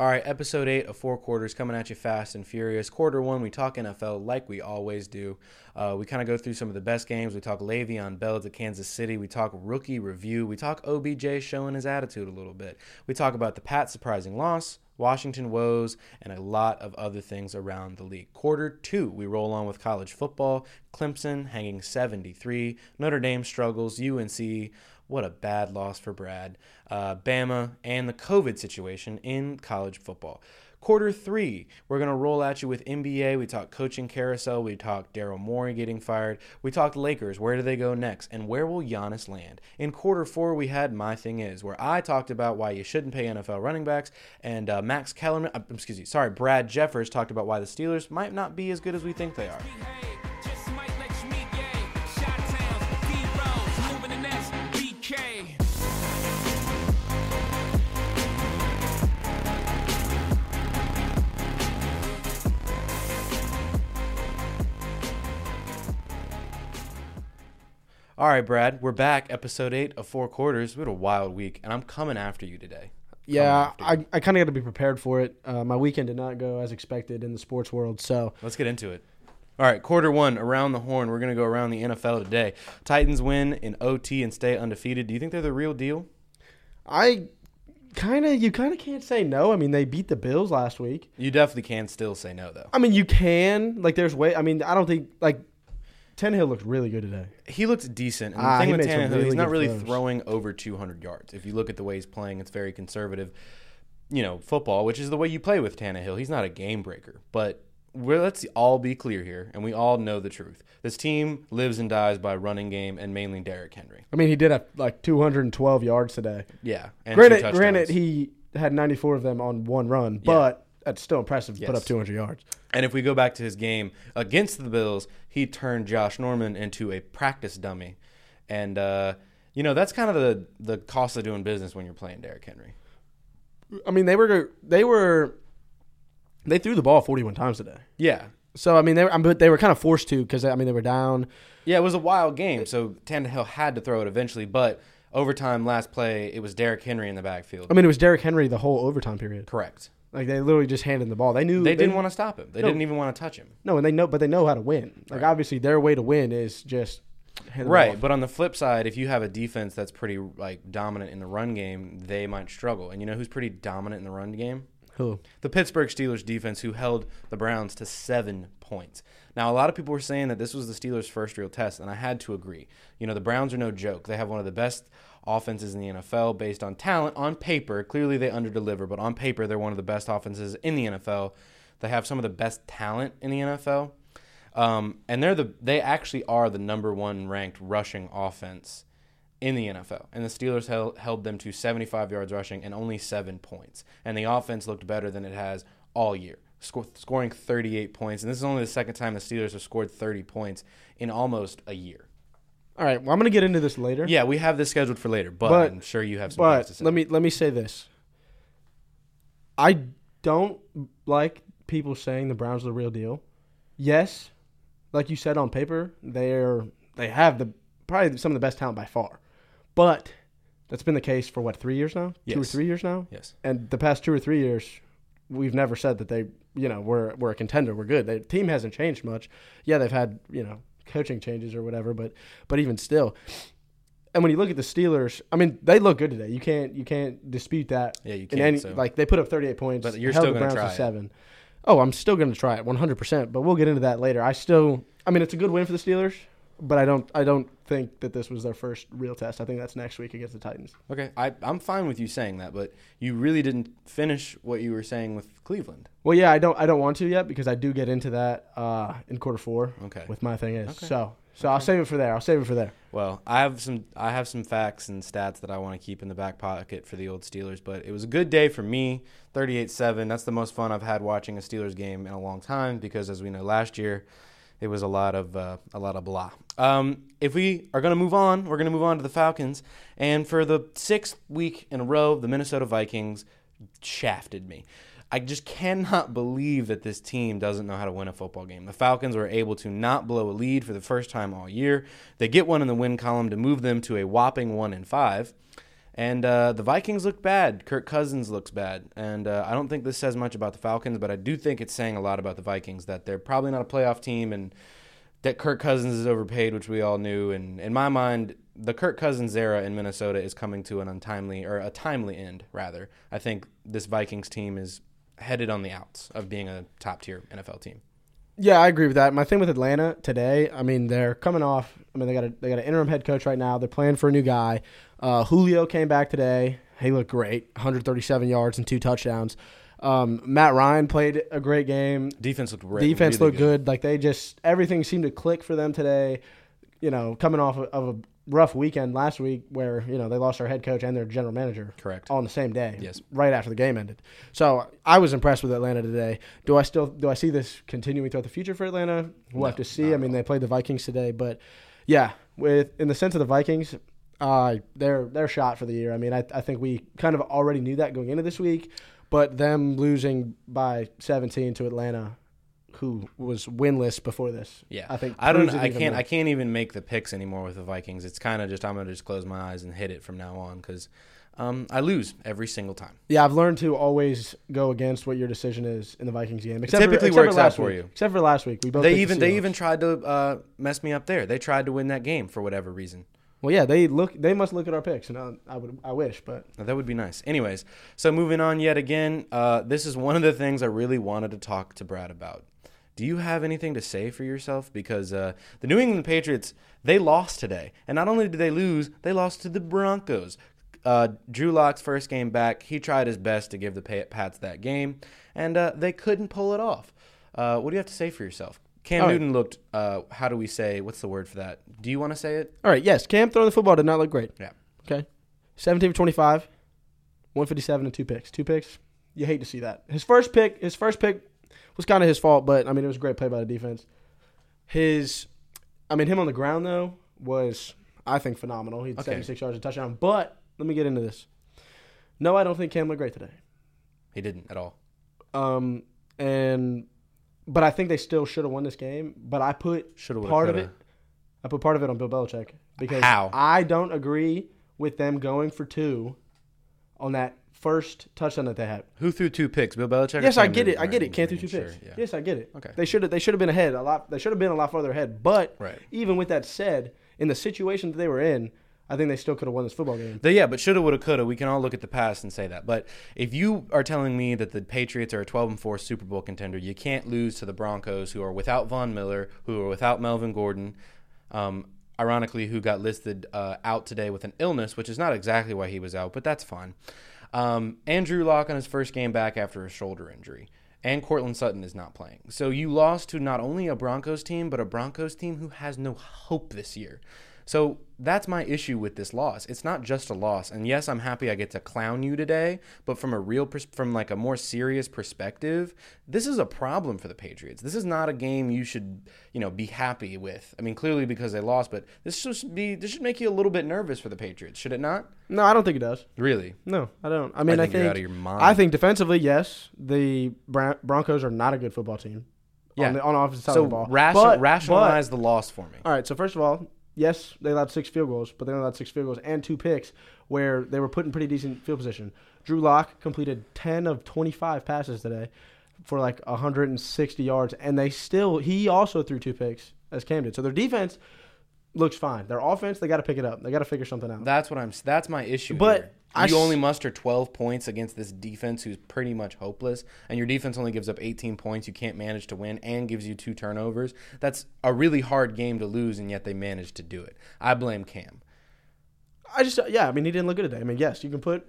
All right, episode eight of four quarters coming at you fast and furious. Quarter one, we talk NFL like we always do. Uh, we kind of go through some of the best games. We talk Le'Veon Bell to Kansas City. We talk rookie review. We talk OBJ showing his attitude a little bit. We talk about the Pat surprising loss, Washington woes, and a lot of other things around the league. Quarter two, we roll on with college football. Clemson hanging 73. Notre Dame struggles. UNC what a bad loss for Brad. Uh, Bama and the COVID situation in college football. Quarter three, we're going to roll at you with NBA. We talk coaching carousel. We talk Daryl Morey getting fired. We talked Lakers. Where do they go next? And where will Giannis land? In quarter four, we had My Thing Is, where I talked about why you shouldn't pay NFL running backs. And uh, Max Kellerman, uh, excuse me, sorry, Brad Jeffers talked about why the Steelers might not be as good as we think they are. All right, Brad, we're back. Episode eight of Four Quarters. We had a wild week, and I'm coming after you today. Yeah, I, I kind of got to be prepared for it. Uh, my weekend did not go as expected in the sports world, so let's get into it. All right, quarter one, around the horn. We're going to go around the NFL today. Titans win in OT and stay undefeated. Do you think they're the real deal? I kind of, you kind of can't say no. I mean, they beat the Bills last week. You definitely can still say no, though. I mean, you can. Like, there's way. I mean, I don't think like Tannehill looked really good today. He looked decent. And the ah, thing with Tannehill, really he's not really throws. throwing over 200 yards. If you look at the way he's playing, it's very conservative, you know, football, which is the way you play with Tannehill. He's not a game breaker. But let's all be clear here, and we all know the truth. This team lives and dies by running game and mainly Derrick Henry. I mean, he did have like 212 yards today. Yeah. granted, granted, he had 94 of them on one run, but that's still impressive to yes. put up 200 yards. And if we go back to his game against the Bills, he turned Josh Norman into a practice dummy. And, uh, you know, that's kind of the, the cost of doing business when you're playing Derrick Henry. I mean, they were, they were, they threw the ball 41 times today. Yeah. So, I mean, they were, but they were kind of forced to because, I mean, they were down. Yeah, it was a wild game. So Tannehill had to throw it eventually. But overtime, last play, it was Derrick Henry in the backfield. I mean, it was Derrick Henry the whole overtime period. Correct. Like they literally just handed the ball. They knew they, didn't want to stop him. They no, didn't even want to touch him. No, and they know, but they know how to win. Like right. obviously, their way to win is just right. But on the flip side, if you have a defense that's pretty like dominant in the run game, they might struggle. And you know who's pretty dominant in the run game? Who? The Pittsburgh Steelers defense, who held the Browns to seven points. Now, a lot of people were saying that this was the Steelers' first real test, and I had to agree. You know, the Browns are no joke. They have one of the best offenses in the NFL based on talent. On paper, clearly they underdeliver, but on paper, they're one of the best offenses in the NFL. They have some of the best talent in the NFL. Um, and they're the they actually are the number one ranked rushing offense in the NFL. And the Steelers held, held them to 75 yards rushing and only seven points. And the offense looked better than it has all year, scoring 38 points. And this is only the second time the Steelers have scored 30 points in almost a year. All right. Well, I'm going to get into this later. Yeah, we have this scheduled for later, but, but I'm sure you have some but to say. Let me let me say this. I don't like people saying the Browns are the real deal. Yes, like you said on paper, they're they have the probably some of the best talent by far. But that's been the case for what three years now, two or three years now. Yes. And the past two or three years, we've never said that they, you know, we're we're a contender. We're good. The team hasn't changed much. Yeah, they've had you know coaching changes or whatever, but but even still. And when you look at the Steelers, I mean, they look good today. You can't you can't dispute that. Yeah, you can't. Any, so. Like they put up 38 points. But you're still going to try seven. Oh, I'm still going to try it 100. percent But we'll get into that later. I still, I mean, it's a good win for the Steelers but I don't I don't think that this was their first real test. I think that's next week against the Titans. Okay, I, I'm fine with you saying that, but you really didn't finish what you were saying with Cleveland. Well, yeah, I don't I don't want to yet because I do get into that uh, in quarter four. Okay, with my thing is okay. so so okay. I'll save it for there. I'll save it for there. Well, I have some I have some facts and stats that I want to keep in the back pocket for the old Steelers, but it was a good day for me. 38-7. That's the most fun I've had watching a Steelers game in a long time because as we know last year it was a lot of uh, a lot of blah. Um, if we are going to move on, we're going to move on to the Falcons. And for the sixth week in a row, the Minnesota Vikings shafted me. I just cannot believe that this team doesn't know how to win a football game. The Falcons were able to not blow a lead for the first time all year. They get one in the win column to move them to a whopping one and five. And uh, the Vikings look bad. Kirk Cousins looks bad. And uh, I don't think this says much about the Falcons, but I do think it's saying a lot about the Vikings that they're probably not a playoff team and that Kirk Cousins is overpaid, which we all knew. And in my mind, the Kirk Cousins era in Minnesota is coming to an untimely or a timely end, rather. I think this Vikings team is headed on the outs of being a top tier NFL team. Yeah, I agree with that. My thing with Atlanta today, I mean, they're coming off. I mean, they got a they got an interim head coach right now. They're playing for a new guy. Uh, Julio came back today. He looked great, 137 yards and two touchdowns. Um, Matt Ryan played a great game. Defense looked great. Defense really looked good. Like they just everything seemed to click for them today. You know, coming off of, of a rough weekend last week where you know they lost their head coach and their general manager Correct. on the same day. Yes. right after the game ended. So I was impressed with Atlanta today. Do I still do I see this continuing throughout the future for Atlanta? We'll No, have to see. I mean, all. they played the Vikings today, but yeah, with in the sense of the Vikings, uh, they're they're shot for the year. I mean, I, I think we kind of already knew that going into this week, but them losing by 17 to Atlanta, who was winless before this, Yeah, I think I don't. I can't. more. I can't even make the picks anymore with the Vikings. It's kind of just I'm gonna just close my eyes and hit it from now on because um, I lose every single time. Yeah, I've learned to always go against what your decision is in the Vikings game. Except typically for, except works for out for week. you. Except for last week, we both. They picked the even they even tried to uh, mess me up there. They tried to win that game for whatever reason. Well, yeah, they look. They must look at our picks, and I, I would. I wish, but That would be nice. Anyways, so moving on yet again, uh, this is one of the things I really wanted to talk to Brad about. Do you have anything to say for yourself? Because uh, the New England Patriots, they lost today. And not only did they lose, they lost to the Broncos. Uh, Drew Lock's first game back, he tried his best to give the Pa- Pats that game, and uh, they couldn't pull it off. Uh, what do you have to say for yourself? Cam right. Newton looked, uh, how do we say, what's the word for that? Do you want to say it? all right. Yes, Cam throwing the football did not look great. Yeah. Okay, seventeen for twenty-five, one fifty-seven and two picks. Two picks. You hate to see that. His first pick. His first pick was kind of his fault, but I mean it was a great play by the defense. His, I mean him on the ground though was I think phenomenal. He had Okay. seventy-six yards and touchdown. But let me get into this. No, I don't think Cam looked great today. He didn't at all. Um, and but I think they still should have won this game. But I put Should have. part of it. I put part of it on Bill Belichick because How? I don't agree with them going for two on that first touchdown that they had. Who threw two picks? Bill Belichick. or Yes, I Cam get it. Newton? I get it. Can't do making two sure, picks. yeah. Yes, I get it. Okay. They should have. They should have been ahead a lot. They should have been a lot farther ahead. But Right. even with that said, in the situation that they were in, I think they still could have won this football game. The- yeah, but shoulda, woulda, coulda. We can all look at the past and say that. But if you are telling me that the Patriots are a 12 and 4 Super Bowl contender, you can't lose to the Broncos, who are without Von Miller, who are without Melvin Gordon. Um, ironically, who got listed uh, out today with an illness, which is not exactly why he was out, but that's fine. Um, Andrew Lock on his first game back after a shoulder injury. And Courtland Sutton is not playing. So you lost to not only a Broncos team, but a Broncos team who has no hope this year. So that's my issue with this loss. It's not just a loss. And yes, I'm happy I get to clown you today, but from a real pers- from like a more serious perspective, this is a problem for the Patriots. This is not a game you should, you know, be happy with. I mean, clearly because they lost, but this should be this should make you a little bit nervous for the Patriots, should it not? No, I don't think it does. Really? No, I don't. I mean, I think think, you're out of your mind. I think defensively, yes, the Bron- Broncos are not a good football team. Yeah. on the, on the offensive side So of the ball. ration- But- rationalize the loss for me. all right, so first of all, yes, they allowed six field goals, but they only allowed six field goals and two picks where they were put in pretty decent field position. Drew Lock completed ten of twenty five passes today for like hundred and sixty yards, and they still he also threw two picks as Cam did. So their defense looks fine. Their offense, they got to pick it up. They got to figure something out. That's what I'm. That's my issue. But here. You only muster 12 points against this defense, who's pretty much hopeless, and your defense only gives up 18 points. You can't manage to win, and gives you two turnovers. That's a really hard game to lose, and yet they managed to do it. I blame Cam. I just yeah, I mean he didn't look good today. I mean yes, you can put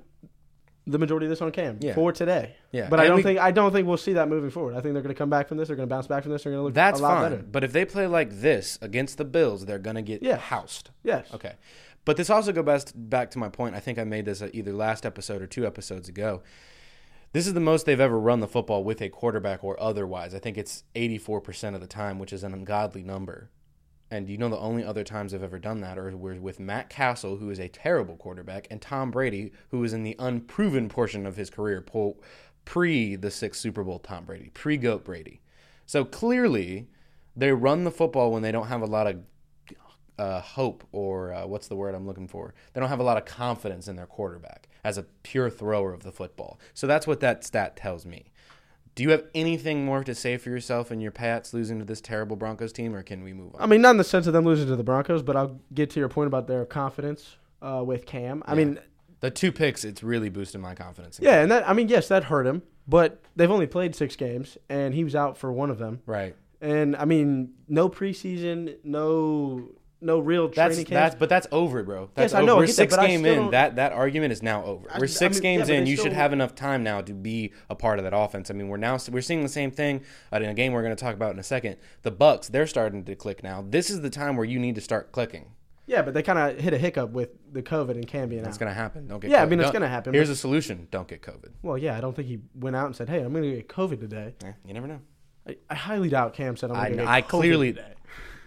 the majority of this on Cam Yeah. for today. Yeah, But I don't we- think I don't think we'll see that moving forward. I think they're going to come back from this. They're going to bounce back from this. They're going to look That's a lot fine. better. But if they play like this against the Bills, they're gonna get Yeah. housed. Yes. Okay. But this also goes best back to my point. I think I made this either last episode or two episodes ago. This is the most they've ever run the football with a quarterback or otherwise. I think it's 84% of the time, which is an ungodly number. And you know the only other times I've ever done that are with Matt Cassel, who is a terrible quarterback, and Tom Brady, who is in the unproven portion of his career, pre the sixth Super Bowl Tom Brady, pre Goat Brady. So clearly, they run the football when they don't have a lot of uh, hope or uh, what's the word I'm looking for? They don't have a lot of confidence in their quarterback as a pure thrower of the football. So that's what that stat tells me. Do you have anything more to say for yourself and your Pats losing to this terrible Broncos team, or can we move on? I mean, not in the sense of them losing to the Broncos, but I'll get to your point about their confidence uh, with Cam. I Yeah. mean, The two picks, it's really boosted my confidence. yeah, and that I mean, yes, that hurt him, but they've only played six games, and he was out for one of them. Right. And I mean, no preseason, no no real That's training that's camp. but that's over, bro. That's Yes, I know, We're that, six I game in. That that argument is now over. I- We're I six mean, games yeah, in. You should have enough time now to be a part of that offense. I mean, we're now we're seeing the same thing uh, in a game we're going to talk about in a second. The Bucks, they're starting to click now. This is the time where you need to start clicking. yeah, but they kind of hit a hiccup with the COVID and Cam being That's out. going to happen. Don't get. Yeah, I mean, it's gonna happen, Here's but- a solution. Don't get COVID. Well, yeah, I don't think he went out and said, "Hey, I'm going to get COVID today." Eh, you never know. I, I highly doubt Cam said, "I'm I, going to get I COVID clearly, today."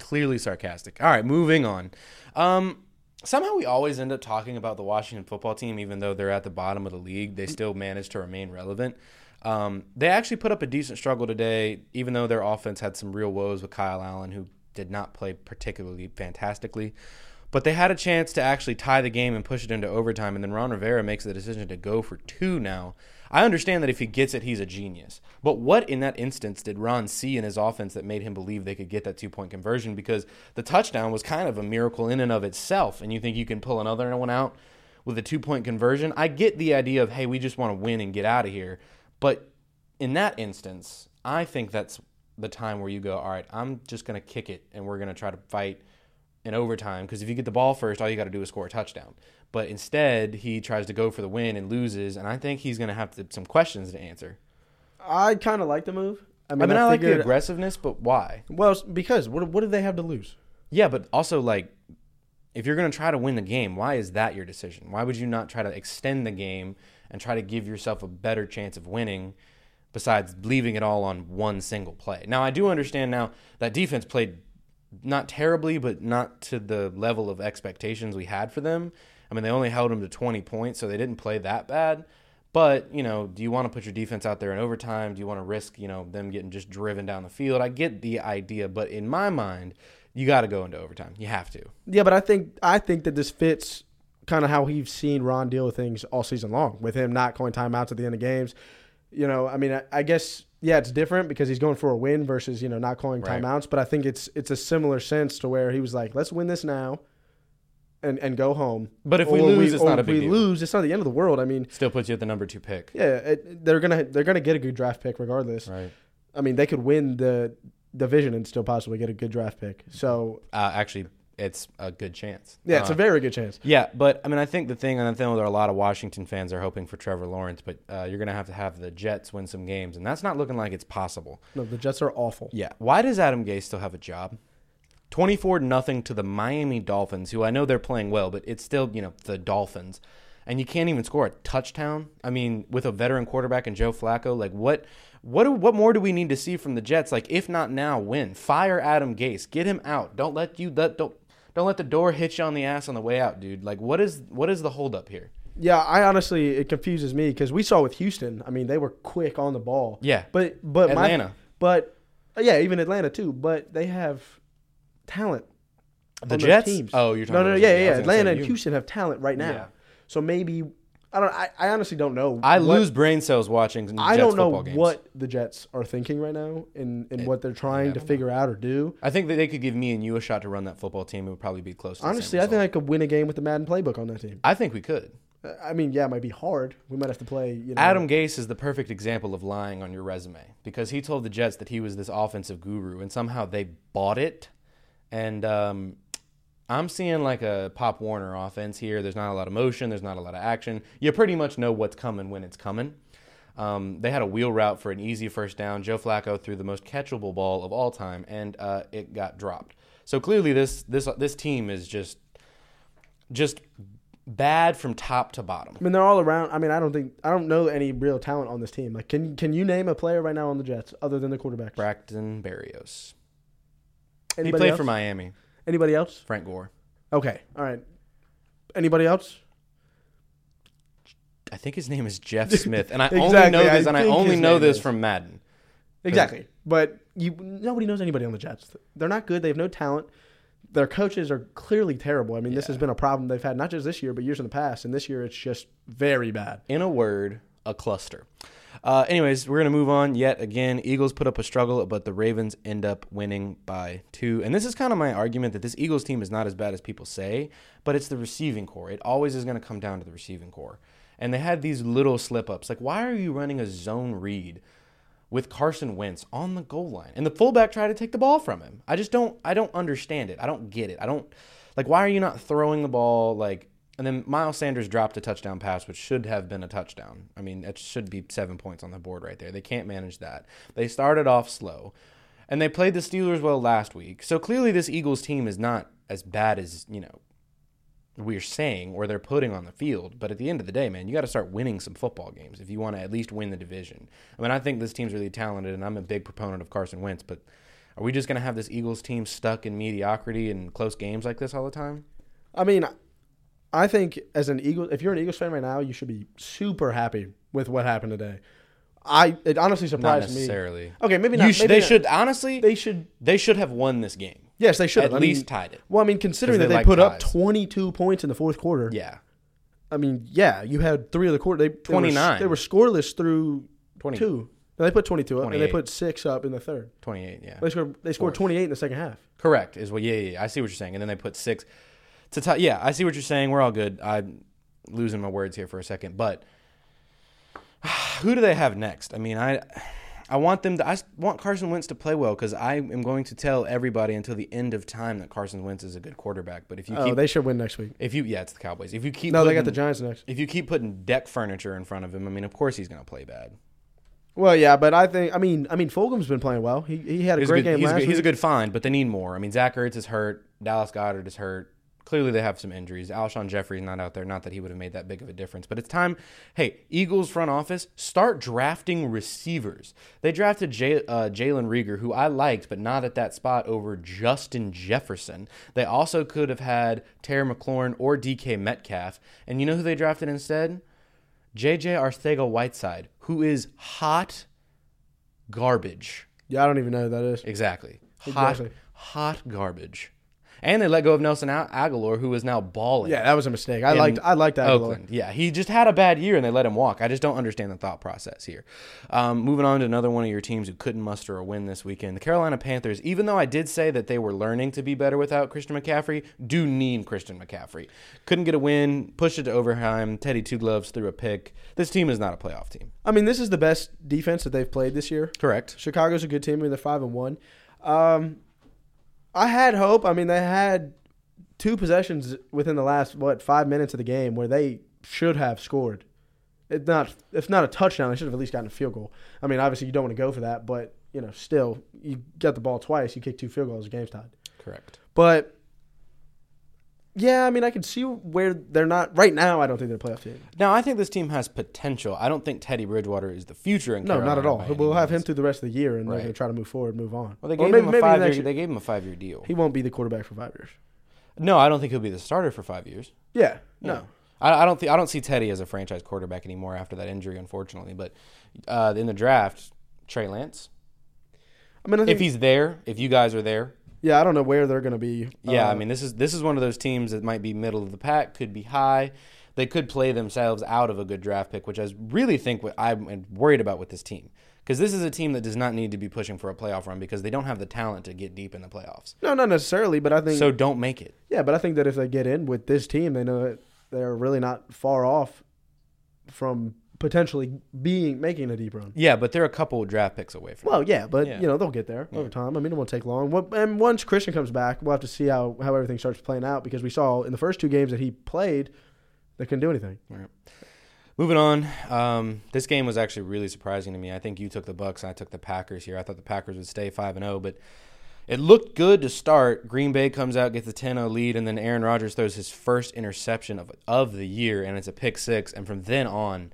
Clearly sarcastic. All right, moving on. Um, somehow we always end up talking about the Washington football team, even though they're at the bottom of the league. They still manage to remain relevant. Um, they actually put up a decent struggle today, even though their offense had some real woes with Kyle Allen, who did not play particularly fantastically. But they had a chance to actually tie the game and push it into overtime, and then Ron Rivera makes the decision to go for two now. I understand that if he gets it, he's a genius. But what in that instance did Ron see in his offense that made him believe they could get that two point conversion? Because the touchdown was kind of a miracle in and of itself, and you think you can pull another one out with a two point conversion? I get the idea of, hey, we just want to win and get out of here. But in that instance, I think that's the time where you go, all right, I'm just going to kick it and we're going to try to fight in overtime because if you get the ball first, all you got to do is score a touchdown. But instead, he tries to go for the win and loses, and I think he's going to have to, some questions to answer. I kind of like the move. I I mean, mean, I, like the aggressiveness, but why? Well, because what what do they have to lose? Yeah, but also like, if you're going to try to win the game, why is that your decision? Why would you not try to extend the game and try to give yourself a better chance of winning? Besides leaving it all on one single play. Now I do understand now that defense played not terribly, but not to the level of expectations we had for them. I mean, they only held them to 20 points, so they didn't play that bad. But, you know, do you want to put your defense out there in overtime? Do you want to risk, you know, them getting just driven down the field? I get the idea, but in my mind, you got to go into overtime. You have to. Yeah, but I think I think that this fits kind of how we've seen Ron deal with things all season long, with him not calling timeouts at the end of games. You know, I mean, I, I guess yeah, it's different because he's going for a win versus you know not calling Right. timeouts. But I think it's it's a similar sense to where he was like, let's win this now, and and go home. But if we Or lose, it's not a big we deal. lose, it's not the end of the world. I mean, Still puts you at the number two pick. yeah, it, they're gonna they're gonna get a good draft pick regardless. Right. I mean, they could win the division and still possibly get a good draft pick. So Uh, actually, it's a good chance. yeah, it's Uh, a very good chance. Yeah, but I mean, I think the thing, and I think there are a lot of Washington fans are hoping for Trevor Lawrence, but uh, you're going to have to have the Jets win some games, and that's not looking like it's possible. No, the Jets are awful. Yeah. Why does Adam Gase still have a job? 24 nothing to the Miami Dolphins, who I know they're playing well, but it's still, you know, the Dolphins. And you can't even score a touchdown. I mean, with a veteran quarterback and Joe Flacco, like what what do, what more do we need to see from the Jets? Like if not now, when? Fire Adam Gase. Get him out. Don't let you let don't don't let the door hit you on the ass on the way out, dude. Like what is what is the holdup here? Yeah, I honestly it confuses me because we saw with Houston. I mean, they were quick on the ball. Yeah. but but Atlanta. My, but yeah, even Atlanta too. But they have talent. The Jets? Teams. Oh, you're talking no, no, about yeah, yeah. yeah. Atlanta and Houston have talent right now. Yeah. So maybe I don't. I, I honestly don't know. I what- lose brain cells watching Jets I don't know football games. what the Jets are thinking right now and, and It- what they're trying to don't figure out or do. I think that they could give me and you a shot to run that football team. It would probably be close. To the same Honestly, I think. I could win a game with the Madden playbook on that team. I think we could. I mean, yeah, it might be hard. We might have to play. You know, Adam Gase is the perfect example of lying on your resume because he told the Jets that he was this offensive guru, and somehow they bought it. And um, I'm seeing like a Pop Warner offense here. There's not a lot of motion. There's not a lot of action. You pretty much know what's coming when it's coming. Um, they had a wheel route for an easy first down. Joe Flacco threw the most catchable ball of all time, and uh, it got dropped. So clearly, this this this team is just just bad from top to bottom. I mean, they're all around. I mean, I don't think I don't know any real talent on this team. Like, can can you name a player right now on the Jets other than the quarterbacks? Braxton Berrios. Anybody he played else? for Miami. Anybody else? Frank Gore. Okay, all right. Anybody else? I think his name is Jeff Smith, and I only Exactly, know this, I and I think only his know name this is. from Madden. Exactly. But you nobody knows anybody on the Jets. They're not good. They have no talent. their coaches are clearly terrible. I mean, this has been a problem they've had not just this year, but years in the past. And this year, it's just very bad. In a word, a cluster. Uh, anyways, we're going to move on yet again. Eagles put up a struggle, but the Ravens end up winning by two. And this is kind of my argument that this Eagles team is not as bad as people say, but it's the receiving corps. It always is going to come down to the receiving corps. And they had these little slip ups. Like, why are you running a zone read with Carson Wentz on the goal line? And the fullback tried to take the ball from him. I just don't, I don't understand it. I don't get it. I don't, like, why are you not throwing the ball? Like, and then Miles Sanders dropped a touchdown pass, which should have been a touchdown. I mean, it should be seven points on the board right there. They can't manage that. They started off slow, and they played the Steelers well last week. So clearly, this Eagles team is not as bad as you know we're saying or they're putting on the field. But at the end of the day, man, you got to start winning some football games if you want to at least win the division. I mean, I think this team's really talented, and I'm a big proponent of Carson Wentz. But are we just going to have this Eagles team stuck in mediocrity and close games like this all the time? I mean, I think as an Eagle, if you're an Eagles fan right now, you should be super happy with what happened today. I it honestly Not surprised me. Okay, maybe not. sh- maybe they not. should honestly. They should. They should have won this game. Yes, they should At have. I least mean, tied it. well, I mean, considering that they put up 22 points in the fourth quarter. Yeah, I mean, yeah, you had three of the quarter. They, they were- 29. They were, scoreless through 20, two. No, they put 22 up, and they put six up in the third. 28, Yeah, They scored. They scored Fourth. 28 in the second half. correct. Is what? Yeah, yeah, yeah. I see what you're saying. And then they put six to. Yeah, I see what you're saying. We're all good. I'm losing my words here for a second, but who do they have next? I mean, I. I want them to. I want Carson Wentz to play well because I am going to tell everybody until the end of time that Carson Wentz is a good quarterback. But if you Oh, keep, they should win next week. if you, yeah, it's the Cowboys. If you keep, No, they got the Giants next. If you keep putting deck furniture in front of him, I mean, of course he's going to play bad. Well, yeah, but I think I mean I mean Fulgham's been playing well. He he had a He's, great a good, game he's, a last good, he's a good find, but they need more. I mean, Zach Ertz is hurt. Dallas Goedert is hurt. Clearly, they have some injuries. Alshon Jeffery's not out there. Not that he would have made that big of a difference, but it's time. Hey, Eagles front office, start drafting receivers. They drafted J, uh, Jalen Reagor, who I liked, but not at that spot over Justin Jefferson. They also could have had Terry McLaurin or DK Metcalf, and you know who they drafted instead? JJ Arcega Whiteside, who is hot garbage. Yeah, I don't even know who that is. Exactly. Hot, Exactly. hot garbage. And they let go of Nelson Agholor, who is now balling. Yeah, that was a mistake. I liked I liked that. Oakland. Yeah, he just had a bad year and they let him walk. I just don't understand the thought process here. Um, moving on to another one of your teams who couldn't muster a win this weekend. The Carolina Panthers, even though I did say that they were learning to be better without Christian McCaffrey, do need Christian McCaffrey. Couldn't get a win, pushed it to overtime. Teddy Two Gloves threw a pick. This team is not a playoff team. I mean, this is the best defense that they've played this year. Correct. Chicago's a good team. I mean, they're five and one. Um, I had hope. I mean, they had two possessions within the last what five minutes of the game where they should have scored. It's not, if not a touchdown, they should have at least gotten a field goal. I mean, obviously you don't want to go for that, but you know, still, you got the ball twice, you kick two field goals, the game's tied. Correct. But yeah, I mean, I can see where they're not right now. I don't think they're a playoff team. Now, I think this team has potential. I don't think Teddy Bridgewater is the future in No, not at all. We'll have him through the rest of the year, and they're Right. going to try to move forward, move on. Well, they gave maybe- him a five year. They gave him a five year deal. He won't be the quarterback for five years. No, I don't think he'll be the starter for five years. Yeah, no. Yeah. I, I don't think I don't see Teddy as a franchise quarterback anymore after that injury, unfortunately. But uh, in the draft, Trey Lance, I mean, I think, if he's there, if you guys are there, yeah, I don't know where they're going to be. yeah, Uh, I mean this is this is one of those teams that might be middle of the pack, could be high. They could play themselves out of a good draft pick, which I really think what I'm worried about with this team. Because this is a team that does not need to be pushing for a playoff run because they don't have the talent to get deep in the playoffs. no, not necessarily, but I think So don't make it. yeah, but I think that if they get in with this team, they know that they're really not far off from potentially being making a deep run. Yeah, but they're a couple of draft picks away from. Well, yeah, but Yeah. you know they'll get there over time. I mean, it won't take long. And once Christian comes back, we'll have to see how how everything starts playing out because we saw in the first two games that he played, they couldn't do anything. Moving on, um, this game was actually really surprising to me. I think you took the Bucks, and I took the Packers here. I thought the Packers would stay five and zero, but it looked good to start. Green Bay comes out, gets a 10-0 lead, and then Aaron Rodgers throws his first interception of of the year, and it's a pick six. And from then on,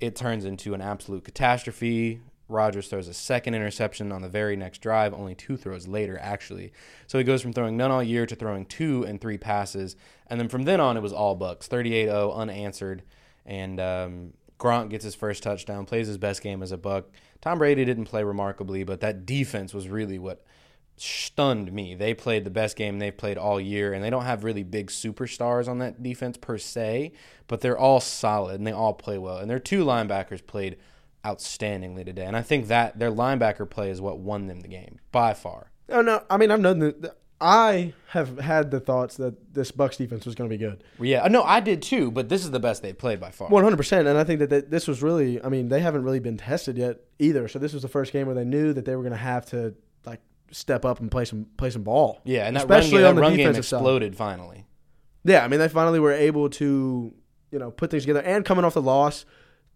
it turns into an absolute catastrophe. Rodgers throws a second interception on the very next drive, only two throws later, actually. So he goes from throwing none all year to throwing two and three passes. And then from then on, it was all Bucks 38 0, unanswered. And um, Gronk gets his first touchdown, plays his best game as a Buck. Tom Brady didn't play remarkably, but that defense was really what stunned me. They played the best game they've played all year, and they don't have really big superstars on that defense per se, but they're all solid and they all play well. And their two linebackers played outstandingly today, and I think that their linebacker play is what won them the game by far. Oh no, I mean I've known that. I have had the thoughts that this Bucks defense was going to be good. Yeah, uh, no, I did too, but this is the best they've played by far. One hundred percent, and I think that, that this was really. I mean, they haven't really been tested yet either. So this was the first game where they knew that they were going to have to like step up and play some play some ball. Yeah, and that especially run game, on the run game defensive side. exploded finally. Yeah, I mean they finally were able to you know put things together and coming off the loss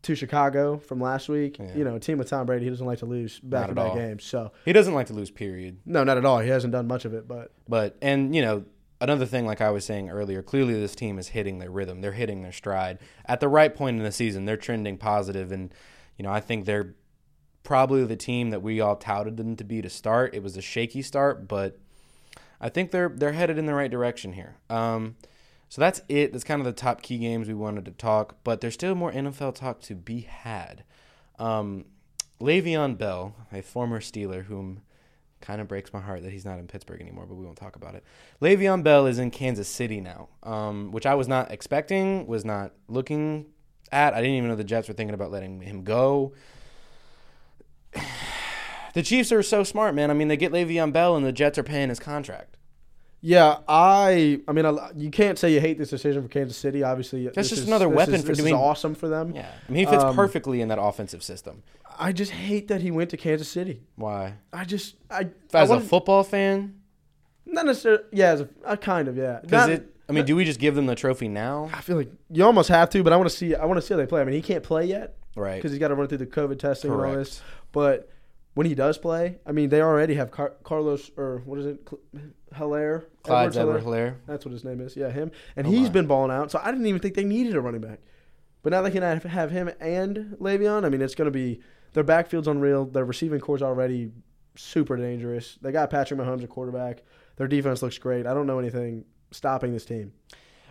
to Chicago from last week. Yeah. You know, a team with Tom Brady, he doesn't like to lose back to back games. So He doesn't like to lose, period. no, not at all. He hasn't done much of it, but But and you know another thing, like I was saying earlier, clearly this team is hitting their rhythm. They're hitting their stride at the right point in the season. They're trending positive, and you know I think they're probably the team that we all touted them to be to start. It was a shaky start, but I think they're they're headed in the right direction here. Um, so that's it. That's kind of the top key games we wanted to talk, but there's still more NFL talk to be had. Um, Le'Veon Bell, a former Steeler, whom kind of breaks my heart that he's not in Pittsburgh anymore, but we won't talk about it. Le'Veon Bell is in Kansas City now, um, which I was not expecting, was not looking at. I didn't even know the Jets were thinking about letting him go. The Chiefs are so smart, man. I mean, they get Le'Veon Bell, and the Jets are paying his contract. yeah, I I mean I, you can't say you hate this decision for Kansas City. Obviously, That's this just is- another weapon is- for this doing- is awesome for them. Yeah, I mean, he fits Um, perfectly in that offensive system. I just hate that he went to Kansas City. Why? I just I As I a football fan, not necessarily yeah, as a, uh, kind of yeah. because it. I mean, do we just give them the trophy now? I feel like you almost have to, but I want to see I want to see how they play. I mean, he can't play yet Right. because he's got to run through the COVID testing and all this. But when he does play, I mean, they already have Car- Carlos or what is it, Cl- Helaire, Clyde's Edwards Edward Helaire? Hilaire. That's what his name is. Yeah, him. And Oh he's my. been balling out. So I didn't even think they needed a running back. But now they can have, have him and Le'Veon. I mean, it's going to be their backfield's unreal. Their receiving corps's already super dangerous. They got Patrick Mahomes at quarterback. Their defense looks great. I don't know anything stopping this team.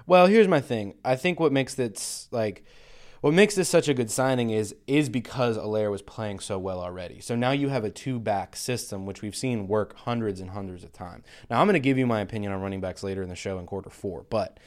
Well, here's my thing. I think what makes this like what makes this such a good signing is is because Helaire was playing so well already. So now you have a two back system which we've seen work hundreds and hundreds of times. Now I'm going to give you my opinion on running backs later in the show in quarter 4, but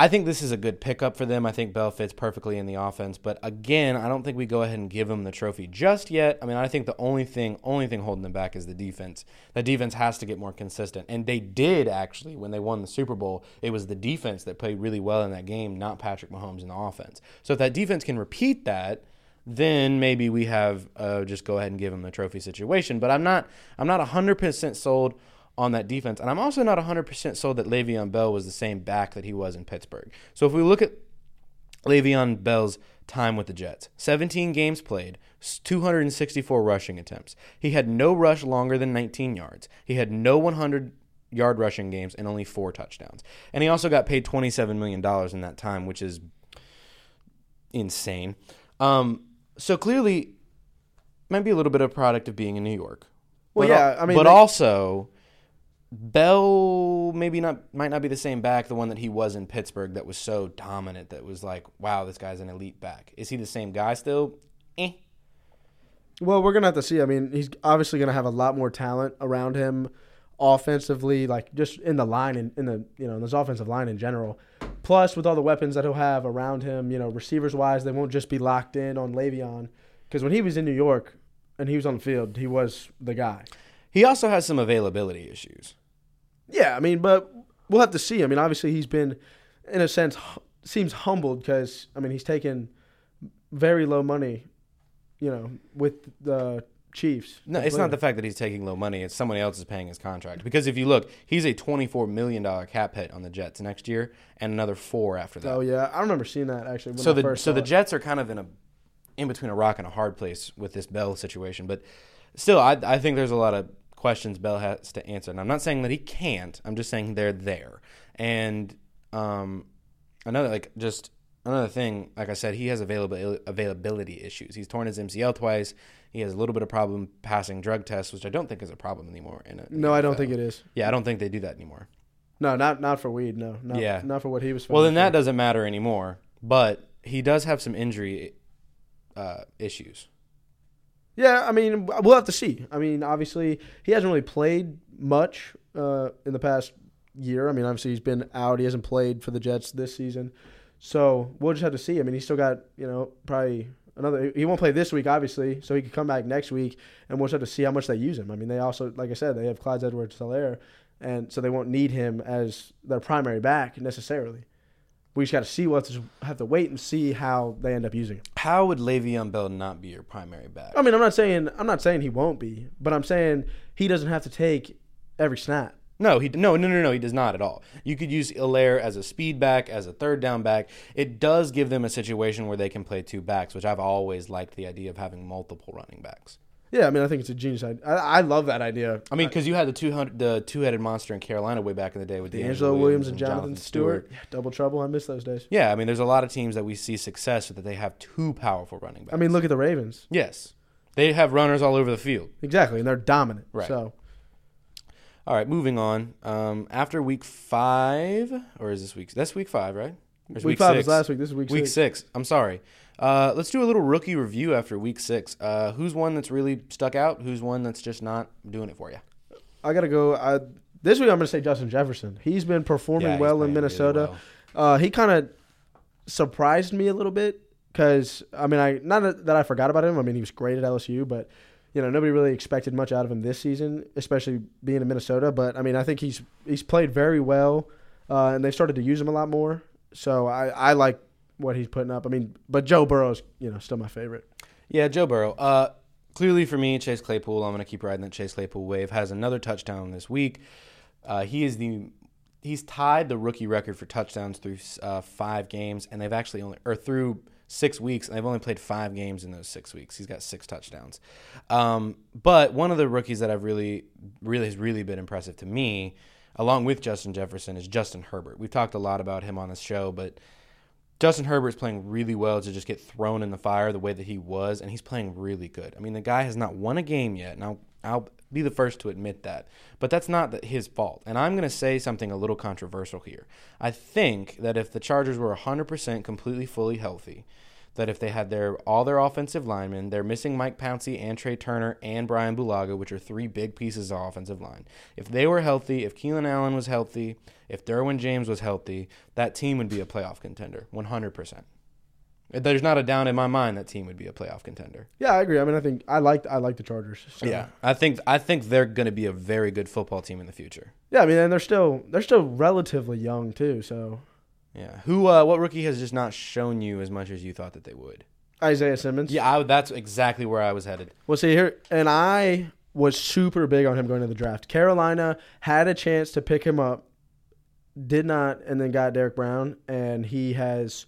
I think this is a good pickup for them. I think Bell fits perfectly in the offense, but again, I don't think we go ahead and give him the trophy just yet. I mean, I think the only thing only thing holding them back is the defense. The defense has to get more consistent, and they did actually when they won the Super Bowl. It was the defense that played really well in that game, not Patrick Mahomes in the offense. So if that defense can repeat that, then maybe we have uh, just go ahead and give him the trophy situation. But I'm not I'm not 100% sold on that defense. And I'm also not 100% sold that Le'Veon Bell was the same back that he was in Pittsburgh. So if we look at Le'Veon Bell's time with the Jets 17 games played, 264 rushing attempts. He had no rush longer than 19 yards. He had no 100 yard rushing games and only four touchdowns. And he also got paid $27 million in that time, which is insane. Um, so clearly, might be a little bit of a product of being in New York. Well, But yeah, al- I mean, but they- also Bell maybe not might not be the same back, the one that he was in Pittsburgh that was so dominant that was like, wow, this guy's an elite back. Is he the same guy still? Eh. Well, we're gonna have to see. I mean, he's obviously gonna have a lot more talent around him, offensively, like just in the line and in the you know in his offensive line in general. Plus, with all the weapons that he'll have around him, you know, receivers wise, they won't just be locked in on Le'Veon. Because when he was in New York and he was on the field, he was the guy. He also has some availability issues. Yeah, I mean, but we'll have to see. I mean, obviously, he's been, in a sense, seems humbled because I mean, he's taken very low money, you know, with the Chiefs. No, it's not the fact that he's taking low money. It's someone else is paying his contract. Because if you look, he's a $24 million cap hit on the Jets next year and another four after that. Oh yeah, I remember seeing that actually. So the first so the it. Jets are kind of in a in between a rock and a hard place with this Bell situation, but still, I I think there's a lot of questions Bell has to answer, and I'm not saying that he can't. I'm just saying they're there. And um, another like just another thing, like I said, he has availability availability issues. He's torn his MCL twice. He has a little bit of problem passing drug tests, which I don't think is a problem anymore. In a, no, I don't think it is. Yeah, I don't think they do that anymore. No, not not for weed. No, not, Yeah. not for what he was. Well, then found that doesn't matter anymore. But he does have some injury uh, issues. Yeah, I mean, we'll have to see. I mean, obviously, he hasn't really played much uh, in the past year. I mean, obviously, he's been out. He hasn't played for the Jets this season. So we'll just have to see. I mean, he's still got, you know, probably another. He won't play this week, obviously, so he could come back next week, and we'll just have to see how much they use him. I mean, they also, like I said, they have Clyde Edwards Helaire, and so they won't need him as their primary back necessarily. We just got to see. We'll have to, have to wait and see how they end up using him. How would Le'Veon Bell not be your primary back? I mean, I'm not saying I'm not saying he won't be, but I'm saying he doesn't have to take every snap. No, he no no no no he does not at all. You could use Helaire as a speed back, as a third down back. It does give them a situation where they can play two backs, which I've always liked the idea of having multiple running backs. Yeah, I mean, I think it's a genius idea. I, I love that idea. I mean, because you had the two hundred the two headed monster in Carolina way back in the day with DeAngelo Williams and Jonathan, Stewart. Yeah, double trouble. I miss those days. Yeah, I mean, there's a lot of teams that we see success with that they have two powerful running backs. I mean, look at the Ravens. yes, they have runners all over the field. Exactly, and they're dominant. Right. So All right, moving on. Um, after week five, or is this week? That's week five, right? Is week, five was last week. This is week, Week six. six. I'm sorry. Uh, let's do a little rookie review after week six. Uh, who's one that's really stuck out? Who's one that's just not doing it for you? I gotta go. I, this week I'm gonna say Justin Jefferson. He's been performing Yeah, he's well in really Minnesota. well. Uh, he kind of surprised me a little bit because I mean, I not that I forgot about him. I mean, he was great at LSU, but you know, nobody really expected much out of him this season, especially being in Minnesota. But I mean, I think he's he's played very well, uh, and they've started to use him a lot more. So I I like what he's putting up. I mean, but Joe Burrow's you know still my favorite. Yeah, Joe Burrow. Uh, clearly for me, Chase Claypool. I'm going to keep riding that Chase Claypool wave. Has another touchdown this week. Uh, he is the he's tied the rookie record for touchdowns through uh, five games, and they've actually only or through six weeks, and they've only played five games in those six weeks. He's got six touchdowns. Um, but one of the rookies that I've really, really has really been impressive to me, along with Justin Jefferson, is Justin Herbert. We've talked a lot about him on this show, but Justin Herbert's playing really well to just get thrown in the fire the way that he was, and he's playing really good. I mean, the guy has not won a game yet, and I'll, I'll be the first to admit that. But that's not his fault. And I'm going to say something a little controversial here. I think that if the Chargers were 100% completely fully healthy, that if they had their all their offensive linemen, they're missing Mike Pouncey and Trai Turner and Brian Bulaga, which are three big pieces of offensive line. If they were healthy, if Keenan Allen was healthy, if Derwin James was healthy, that team would be a playoff contender, 100%. There's not a doubt in my mind that team would be a playoff contender. Yeah, I agree. I mean, I think I like I like the Chargers. So. Yeah, I think I think they're going to be a very good football team in the future. Yeah, I mean, and they're still they're still relatively young too. So Yeah. Who? Uh, what rookie has just not shown you as much as you thought that they would? Isaiah Simmons. Yeah, I, that's exactly where I was headed. Well, see here, and I was super big on him going to the draft. Carolina had a chance to pick him up, did not, and then got Derrick Brown, and he has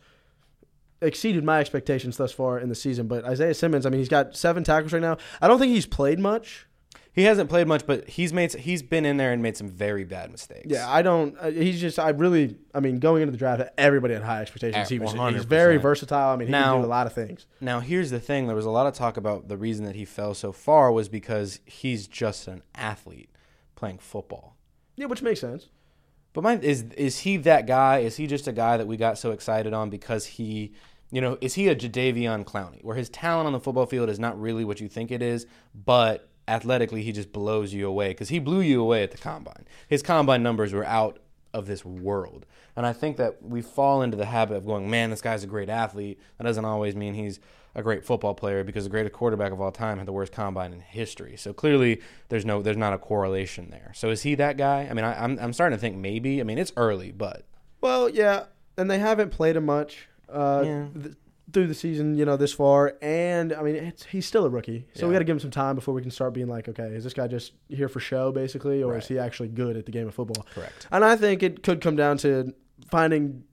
exceeded my expectations thus far in the season. But Isaiah Simmons, I mean, he's got seven tackles right now. I don't think he's played much. He hasn't played much, but he's made he's been in there and made some very bad mistakes. Yeah, I don't. Uh, he's just. I really. I mean, going into the draft, everybody had high expectations. He was. He's 100%. very versatile. I mean, he Now- can do a lot of things. Now here's the thing: there was a lot of talk about the reason that he fell so far was because he's just an athlete playing football. Yeah, which makes sense. But my is is he that guy? Is he just a guy that we got so excited on because he, you know, is he a Jadeveon Clowney, where his talent on the football field is not really what you think it is, but athletically he just blows you away because he blew you away at the combine. His combine numbers were out of this world, and I think that we fall into the habit of going, man, this guy's a great athlete. That doesn't always mean he's a great football player because the greatest quarterback of all time had the worst combine in history. So clearly, there's no, there's not a correlation there. So is he that guy? I mean, I, I'm, I'm starting to think maybe. I mean, it's early, but Well, yeah, and they haven't played him much uh, Yeah. th- through the season, you know, this far. And I mean, it's, he's still a rookie, so we got to give him some time before we can start being like, okay, is this guy just here for show, basically, or Right. is he actually good at the game of football? correct. And I think it could come down to finding,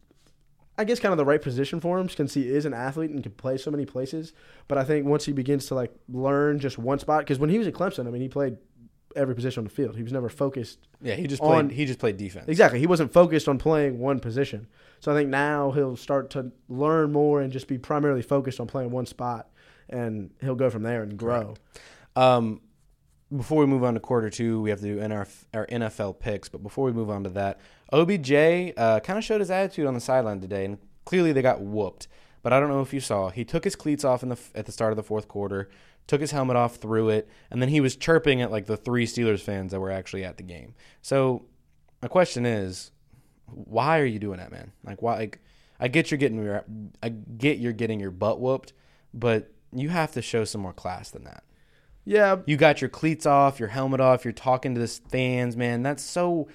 I guess, kind of the right position for him, since he is an athlete and can play so many places. But I think once he begins to like learn just one spot, because when he was at Clemson, I mean, he played every position on the field. He was never focused Yeah, he just played. On- he just played defense. Exactly. He wasn't focused on playing one position. So I think now he'll start to learn more and just be primarily focused on playing one spot, and he'll go from there and grow. Um, before we move on to quarter two, we have to do NR, our NFL picks. But before we move on to that, OBJ uh, kind of showed his attitude on the sideline today, and clearly they got whooped. But I don't know if you saw, he took his cleats off in the at the start of the fourth quarter, took his helmet off, threw it, and then he was chirping at like the three Steelers fans that were actually at the game. So my question is, why are you doing that, man? Like why? Like I get you're getting your, I get you're getting your butt whooped, but you have to show some more class than that. Yeah, You got your cleats off, your helmet off, you're talking to the fans, man. That's so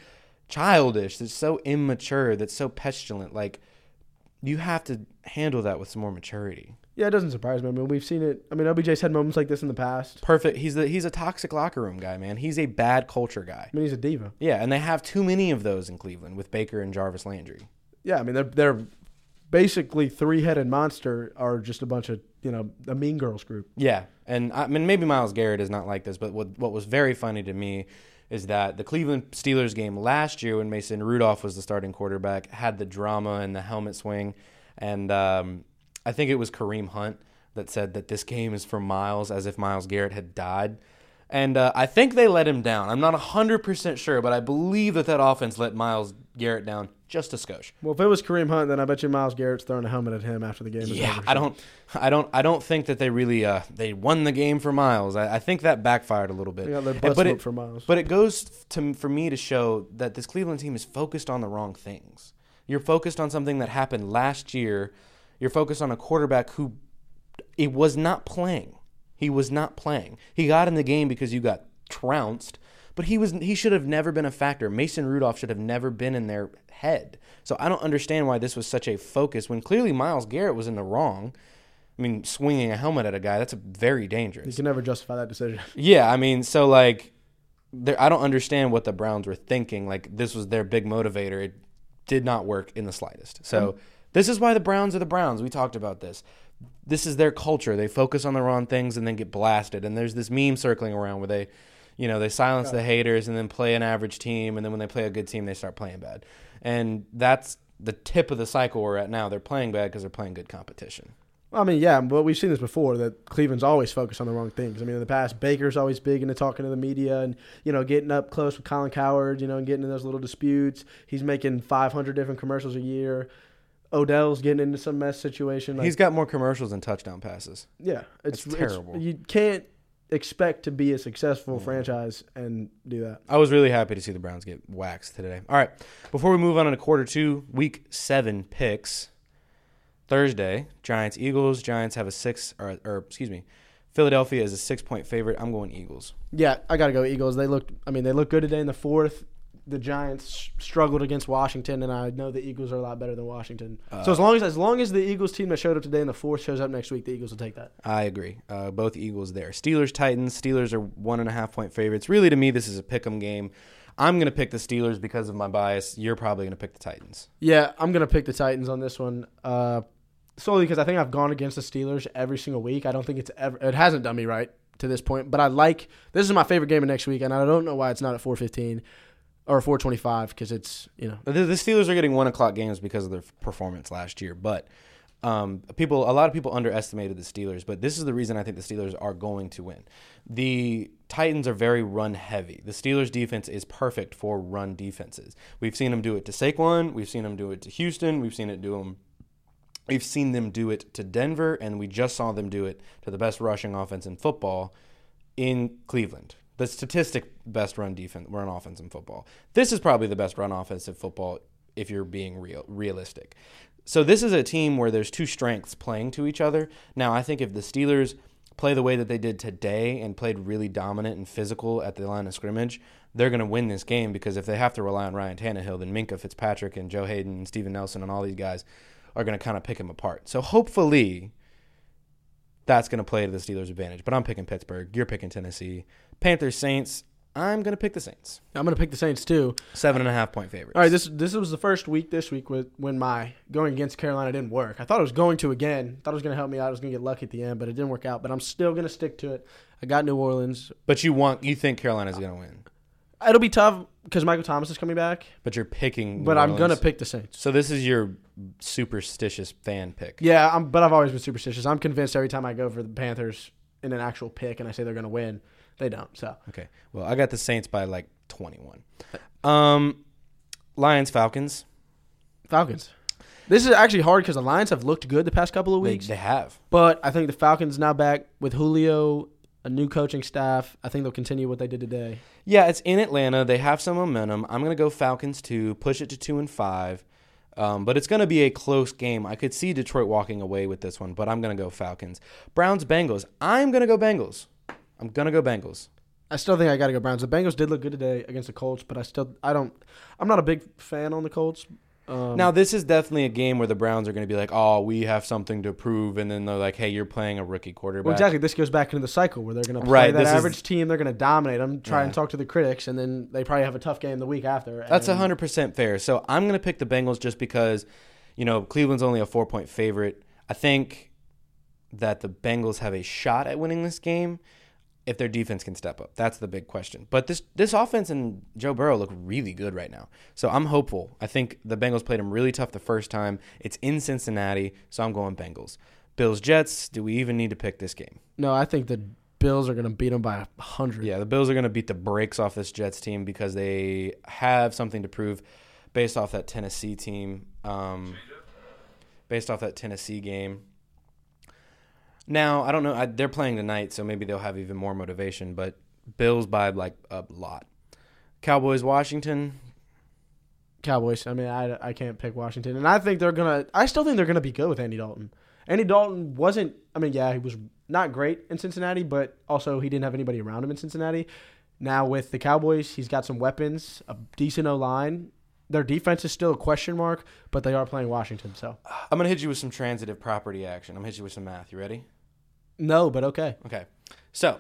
childish. That's so immature. That's so petulant. Like you have to handle that with some more maturity. Yeah, it doesn't surprise me. I mean, we've seen it. I mean, OBJ's had moments like this in the past. Perfect. He's the he's a toxic locker room guy, man. He's a bad culture guy. I mean, he's a diva. Yeah, and they have too many of those in Cleveland with Baker and Jarvis Landry. Yeah, I mean, they're they're basically three headed monster are just a bunch of you know a Mean Girls group. Yeah, and I mean maybe Myles Garrett is not like this, but what what was very funny to me is that the Cleveland Steelers game last year when Mason Rudolph was the starting quarterback had the drama and the helmet swing, and um, I think it was Kareem Hunt that said that this game is for Myles as if Myles Garrett had died. And uh, I think they let him down. I'm not 100% sure, but I believe that that offense let Myles Garrett down just a skosh. Well, if it was Kareem Hunt, then I bet you Myles Garrett's throwing a helmet at him after the game. Yeah, over. I don't, I don't, I don't think that they really uh, they won the game for Myles. I, I think that backfired a little bit. Yeah, their butts but it, for Myles. but it goes to for me to show that this Cleveland team is focused on the wrong things. You're focused on something that happened last year. You're focused on a quarterback who it was not playing. He was not playing. He got in the game because you got trounced, but he was he should have never been a factor. Mason Rudolph should have never been in their head. So I don't understand why this was such a focus when clearly Myles Garrett was in the wrong. I mean, swinging a helmet at a guy, that's a very dangerous. you can never justify that decision. Yeah, I mean, so like, there, I don't understand what the Browns were thinking. Like, this was their big motivator. It did not work in the slightest. So, mm. This is why the Browns are the Browns. We talked about this. This is their culture. They focus on the wrong things and then get blasted. And there's this meme circling around where they, you know, they silence the haters and then play an average team. And then when they play a good team, they start playing bad. And that's the tip of the cycle we're at now. They're playing bad because they're playing good competition. I mean, yeah, but we've seen this before that Cleveland's always focused on the wrong things. I mean, in the past, Baker's always big into talking to the media and you know getting up close with Colin Cowherd, you know, and getting in those little disputes. He's making 500 different commercials a year. Odell's getting into some mess situation. Like, He's got more commercials than touchdown passes. yeah, it's, It's it's- terrible. you can't expect to be a successful franchise and do that. I was really happy to see the Browns get waxed today. All right, before we move on to quarter two, week seven picks. Thursday, Giants Eagles. Giants have a six or, or excuse me, Philadelphia is a six point favorite. I'm going Eagles. Yeah, I got to go Eagles. They looked. I mean, they looked good today in the fourth. The Giants struggled against Washington, and I know the Eagles are a lot better than Washington. so as long as as long as the Eagles team that showed up today and the fourth shows up next week, the Eagles will take that. I agree. Uh, both Eagles there. Steelers Titans. Steelers are one and a half point favorites. Really, to me, this is a pick 'em game. I'm going to pick the Steelers because of my bias. You're probably going to pick the Titans. Yeah, I'm gonna pick the Titans on this one. Uh, solely because I think I've gone against the Steelers every single week. I don't think it's ever. It hasn't done me right to this point. But I like this is my favorite game of next week, and I don't know why it's not at 4:15 or 4:25 because it's you know The, the Steelers are getting one o'clock games because of their performance last year, but um, people, a lot of people underestimated the Steelers. But this is the reason I think the Steelers are going to win. The Titans are very run heavy. The Steelers defense is perfect for run defenses. We've seen them do it to Saquon. We've seen them do it to Houston. We've seen it do them. We've seen them do it to Denver, and we just saw them do it to the best rushing offense in football in Cleveland. The statistic best run defense, run offense in football. This is probably the best run offense in football if you're being real realistic. So this is a team where there's two strengths playing to each other. Now I think if the Steelers play the way that they did today and played really dominant and physical at the line of scrimmage, they're going to win this game because if they have to rely on Ryan Tannehill, then Minkah Fitzpatrick and Joe Haden and Steven Nelson and all these guys are going to kind of pick him apart. So hopefully that's going to play to the Steelers' advantage. But I'm picking Pittsburgh. You're picking Tennessee. Panthers, Saints. I'm going to pick the Saints. I'm gonna pick the Saints too. Seven and a half point favorites. All right, this this was the first week this week with when my going against Carolina didn't work. I thought it was going to again. Thought it was gonna help me out. I was gonna get lucky at the end, but it didn't work out. But I'm still gonna stick to it. I got New Orleans. But you want you think Carolina's going to win. It'll be tough because Michael Thomas is coming back. But you're picking New But I'm gonna pick the Saints. So this is your superstitious fan pick. Yeah, I'm, but I've always been superstitious. I'm convinced every time I go for the Panthers in an actual pick and I say they're gonna win, they don't. So Okay. Well, I got the Saints by like 21. Um Lions Falcons. Falcons. This is actually hard because the Lions have looked good the past couple of They, weeks, they have. but I think the Falcons now back with Julio a new coaching staff. I think they'll continue what they did today. Yeah, it's in Atlanta. They have some momentum. I'm gonna go Falcons two, push it to two and five. Um, but it's going to be a close game. I could see Detroit walking away with this one, but I'm going to go Falcons. Browns Bengals. I'm going to go Bengals. I'm going to go Bengals. I still think I got to go Browns. The Bengals did look good today against the Colts, but I still I don't I'm not a big fan on the Colts. Um, now this is definitely a game where the Browns are going to be like, "Oh, we have something to prove," and then they're like, "Hey, you're playing a rookie quarterback." well, exactly. This goes back into the cycle where they're going to play Right, that this is- average team. They're going to dominate them, try and talk to the critics, and then they probably have a tough game the week after. That's hundred percent fair. So I'm going to pick the Bengals just because, you know, Cleveland's only a four point favorite. I think that the Bengals have a shot at winning this game if their defense can step up. That's the big question. But this this offense and Joe Burrow look really good right now. So I'm hopeful. I think the Bengals played them really tough the first time. It's in Cincinnati, so I'm going Bengals. Bills Jets. Do we even need to pick this game? No, I think the Bills are going to beat them by a hundred. Yeah, the Bills are going to beat the brakes off this Jets team because they have something to prove based off that Tennessee team, um, based off that Tennessee game. Now, I don't know. I, they're playing tonight, so maybe they'll have even more motivation, but Bills by like a lot. Cowboys, Washington. Cowboys. I mean, I, I can't pick Washington, and I think they're gonna. I still think they're gonna be good with Andy Dalton. Andy Dalton wasn't. I mean, yeah, he was not great in Cincinnati, but also he didn't have anybody around him in Cincinnati. Now with the Cowboys, he's got some weapons, a decent O line. Their defense is still a question mark, but they are playing Washington. So I'm going to hit you with some transitive property action. I'm going to hit you with some math. You ready? No, but okay. Okay. So,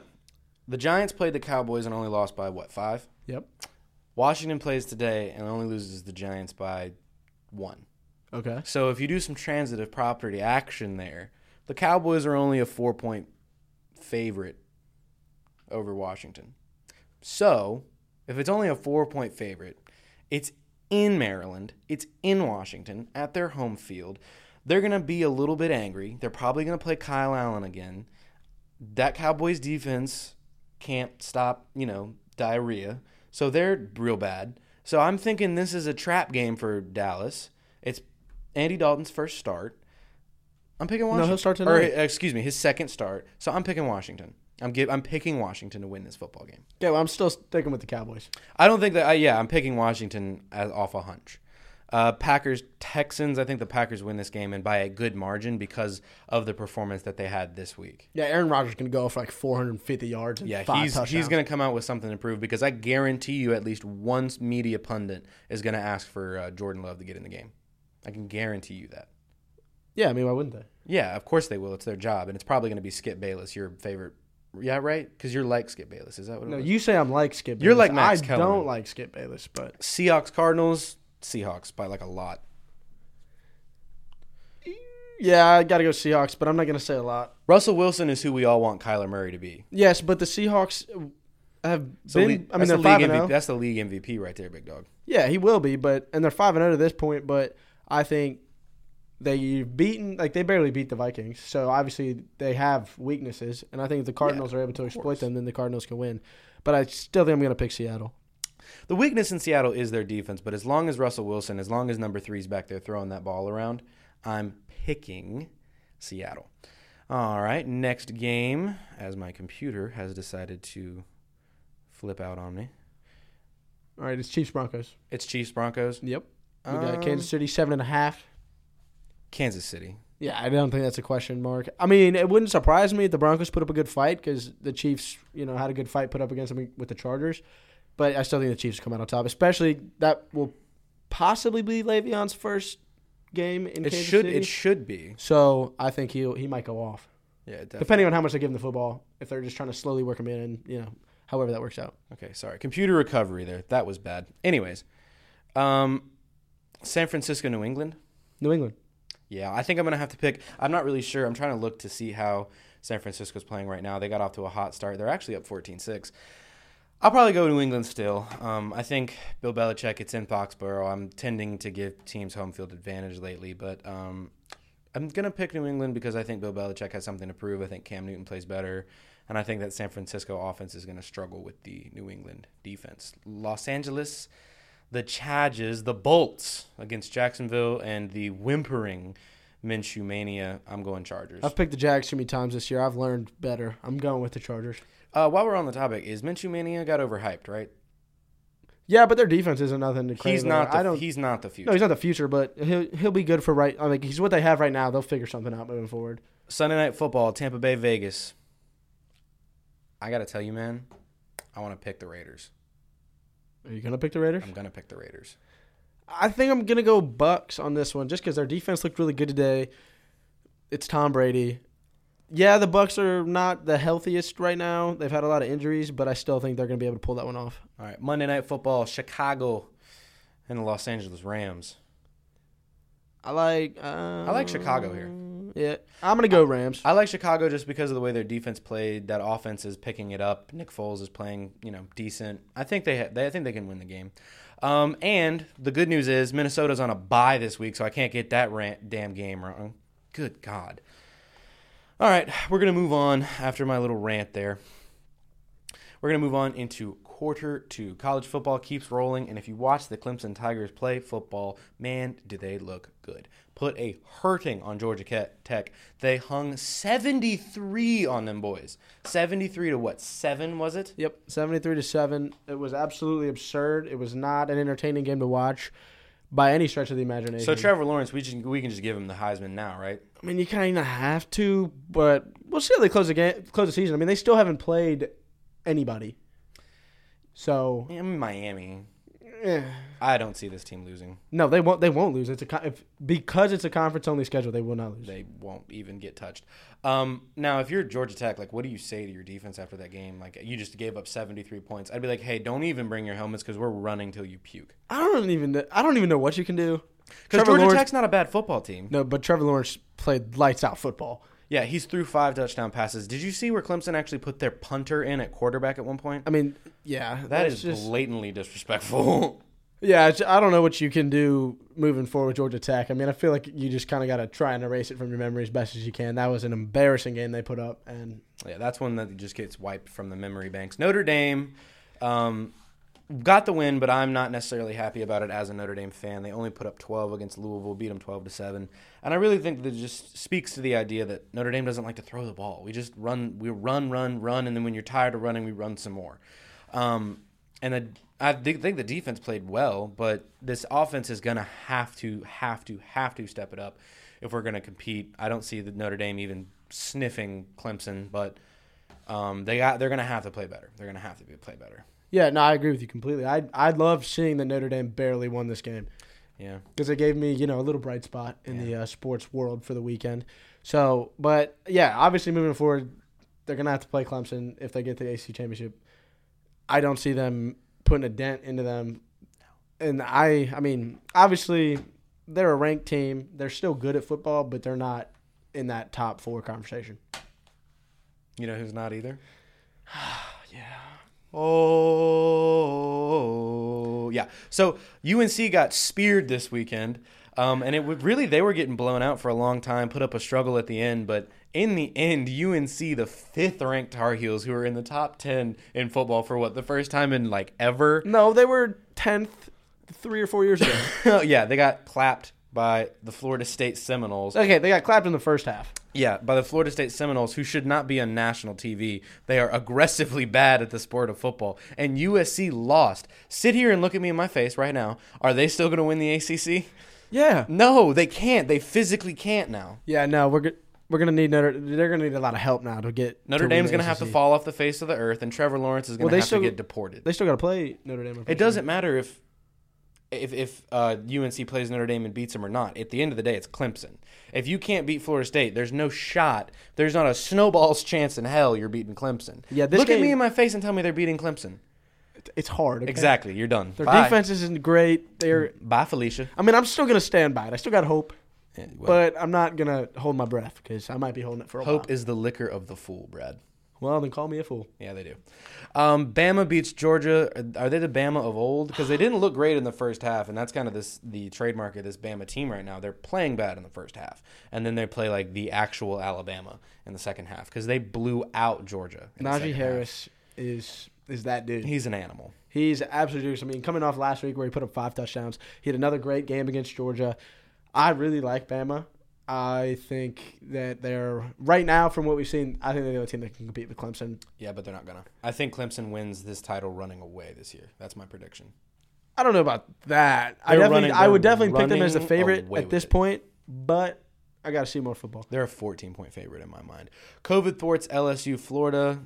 the Giants played the Cowboys and only lost by what, five? Yep. Washington plays today and only loses the Giants by one. Okay. So if you do some transitive property action there, the Cowboys are only a four point favorite over Washington. So if it's only a four point favorite, it's in Maryland, it's in Washington at their home field. They're going to be a little bit angry. They're probably going to play Kyle Allen again. That Cowboys defense can't stop, you know, diarrhea. So they're real bad. So I'm thinking this is a trap game for Dallas. It's Andy Dalton's first start. I'm picking Washington. No, he'll start Or, tonight. uh, excuse me, his second start. So I'm picking Washington. I'm give, I'm picking Washington to win this football game. Okay, well, I'm still sticking with the Cowboys. I don't think that. Uh, yeah, I'm picking Washington as off a hunch. Uh, Packers Texans. I think the Packers win this game and by a good margin because of the performance that they had this week. Yeah, Aaron Rodgers can go for like 450 yards. And Yeah, five he's touchdowns. he's going to come out with something to prove because I guarantee you at least one media pundit is going to ask for uh, Jordan Love to get in the game. I can guarantee you that. Yeah, I mean, why wouldn't they? Yeah, of course they will. It's their job, and it's probably going to be Skip Bayless, your favorite. Yeah, right? Because you're like Skip Bayless. Is that what? No, you say I'm like Skip. Bayless. You're like Max I Kellerman. don't like Skip Bayless, but Seahawks Cardinals. Seahawks by like a lot. yeah, I got to go Seahawks. But I'm not gonna say a lot. Russell Wilson is who we all want Kyler Murray to be. Yes, but the Seahawks have So been. league- I mean, that's they're the five league and MVP. zero. Oh. That's the league MVP right there, big dog. Yeah, he will be, but and they're five and zero to this point. But I think they've beaten like they barely beat the Vikings, so obviously they have weaknesses, and I think if the Cardinals are able to exploit them, then the Cardinals can win. But I still think I'm gonna pick Seattle. The weakness in Seattle is their defense, but as long as Russell Wilson, as long as number three's back there throwing that ball around, I'm picking Seattle. All right, next game, as my computer has decided to flip out on me. All right, it's Chiefs Broncos. It's Chiefs Broncos. Yep. We Um, got Kansas City seven and a half. Kansas City. Yeah, I don't think that's a question mark. I mean, it wouldn't surprise me if the Broncos put up a good fight because the Chiefs, you know, had a good fight put up against them with the Chargers. But I still think the Chiefs come out on top. Especially that will possibly be Le'Veon's first game in It Kansas should. City. It should be. so I think he he might go off, Yeah, definitely. depending on how much they give him the football. If they're just trying to slowly work him in, and you know, however that works out. Okay, sorry. Computer recovery there. That was bad. Anyways, um, San Francisco, New England. New England. Yeah, I think I'm gonna have to pick. I'm not really sure. I'm trying to look to see how San Francisco's playing right now. They got off to a hot start. They're actually up 14-6. I'll probably go New England still. Um, I think Bill Belichick. It's in Foxborough. I'm tending to give teams home field advantage lately, but um, I'm gonna pick New England because I think Bill Belichick has something to prove. I think Cam Newton plays better, and I think that San Francisco offense is gonna struggle with the New England defense. Los Angeles the Chargers, the Bolts against Jacksonville, and the whimpering Minshew mania. I'm going Chargers. I've picked the Jags too many times this year. I've learned better. I'm going with the Chargers. Uh, while we're on the topic, is Minshew mania got overhyped? Right? Yeah, but their defense isn't nothing to. He's not. The, I don't. He's not the future. No, he's not the future, but he'll he'll be good for right. I mean, he's what they have right now. They'll figure something out moving forward. Sunday night football, Tampa Bay, Vegas. I gotta tell you, man, I want to pick the Raiders. Are you gonna pick the Raiders? I'm gonna pick the Raiders. I think I'm gonna go Bucs on this one, just because their defense looked really good today. It's Tom Brady. Yeah, the Bucs are not the healthiest right now. They've had a lot of injuries, but I still think they're gonna be able to pull that one off. All right, Monday night football, Chicago, and the Los Angeles Rams. I like. Uh, I like Chicago here. Yeah, I'm gonna go Rams. I like Chicago just because of the way their defense played. That offense is picking it up. Nick Foles is playing, you know, decent. I think they, ha- they I think they can win the game. Um, and the good news is Minnesota's on a bye this week, so I can't get that rant, damn game wrong. Good God. All right, we're gonna move on after my little rant there. We're gonna move on into quarter two. College football keeps rolling, and if you watch the Clemson Tigers play football, man, do they look good. Put a hurting on Georgia Tech. They hung 73 on them boys. 73 to what? 7 was it? Yep, 73 to 7. It was absolutely absurd. It was not an entertaining game to watch by any stretch of the imagination. So Trevor Lawrence, we just, we can just give him the Heisman now, right? I mean, you kind of have to, but we'll see how they close the game, close the season. I mean, they still haven't played anybody. So, In Miami, eh. I don't see this team losing. no, they won't. They won't lose. It's a con- if, because it's a conference only schedule. They will not lose. They won't even get touched. Um, now, if you're Georgia Tech, like, what do you say to your defense after that game? Like, you just gave up 73 points. I'd be like, hey, don't even bring your helmets because we're running till you puke. I don't even. know- I don't even know what you can do. Because Trevor Georgia Lawrence- Tech's not a bad football team. No, but Trevor Lawrence played lights out football. Yeah, he's threw five touchdown passes. Did you see where Clemson actually put their punter in at quarterback at one point? I mean, yeah, that's just blatantly disrespectful. yeah. I don't know what you can do moving forward with Georgia Tech. I mean, I feel like you just kind of got to try and erase it from your memory as best as you can. That was an embarrassing game they put up, and yeah, that's one that just gets wiped from the memory banks. Notre Dame um, got the win, but I'm not necessarily happy about it as a Notre Dame fan. They only put up 12 against Louisville, beat them 12 to seven, and I really think that just speaks to the idea that Notre Dame doesn't like to throw the ball. We just run, we run, run, run, and then when you're tired of running, we run some more. Um, and I think think the defense played well, but this offense is going to have to, have to, have to step it up if we're going to compete. I don't see the Notre Dame even sniffing Clemson, but um, they got they're going to have to play better. They're going to have to be, play better. Yeah, no, I agree with you completely. I I love seeing that Notre Dame barely won this game Yeah. because it gave me you know a little bright spot in the uh, sports world for the weekend. So, but yeah, obviously moving forward, they're gonna have to play Clemson if they get the ACC championship. I don't see them putting a dent into them, and I I mean obviously they're a ranked team. They're still good at football, but they're not in that top four conversation. You know who's not either? Yeah. Oh, yeah. So UNC got speared this weekend, um, and it would really they were getting blown out for a long time. Put up a struggle at the end, but in the end, UNC, the fifth-ranked Tar Heels, who are in the top ten in football for what the first time in like ever. No, they were tenth three or four years ago. yeah, they got clapped by the Florida State Seminoles. okay, they got clapped in the first half. Yeah, by the Florida State Seminoles, who should not be on national TV. They are aggressively bad at the sport of football. And UNC lost. Sit here and look at me in my face right now. Are they still going to win the ACC? Yeah. No, they can't. They physically can't now. Yeah, no, we're go- we're gonna need Notre. They're gonna need a lot of help now to get Notre to Dame's going to have to fall off the face of the earth, and Trevor Lawrence is going Well, have still- to get deported. They still got to play Notre Dame. It doesn't matter if if if uh, UNC plays Notre Dame and beats them or not. At the end of the day, it's Clemson. If you can't beat Florida State, there's no shot. There's not a snowball's chance in hell you're beating Clemson. Yeah, this look at me in my face and tell me they're beating Clemson. It's hard. okay? Exactly, you're done. Their Bye. defense isn't great. They're. Bye, Felicia. I mean, I'm still gonna stand by it. I still got hope, Yeah, well, but I'm not gonna hold my breath because I might be holding it for a hope while. is the liquor of the fool, Brad. Well, then call me a fool. Yeah, they do. Um, Bama beats Georgia. Are they the Bama of old? Because they didn't look great in the first half, and that's kind of this the trademark of this Bama team right now. They're playing bad in the first half, and then they play like the actual Alabama in the second half because they blew out Georgia. Najee second half. Harris is is that dude. He's an animal. He's absolutely. I mean, coming off last week where he put up five touchdowns, he had another great game against Georgia. I really like Bama. I think that they're right now, from what we've seen, I think they're the only team that can compete with Clemson. Yeah, but they're not gonna. I think Clemson wins this title running away this year. That's my prediction. I don't know about that. I They're definitely, running- I would definitely pick them as the running favorite at this it. point, but I got to see more football. They're a 14 point favorite in my mind. COVID thwarts LSU Florida.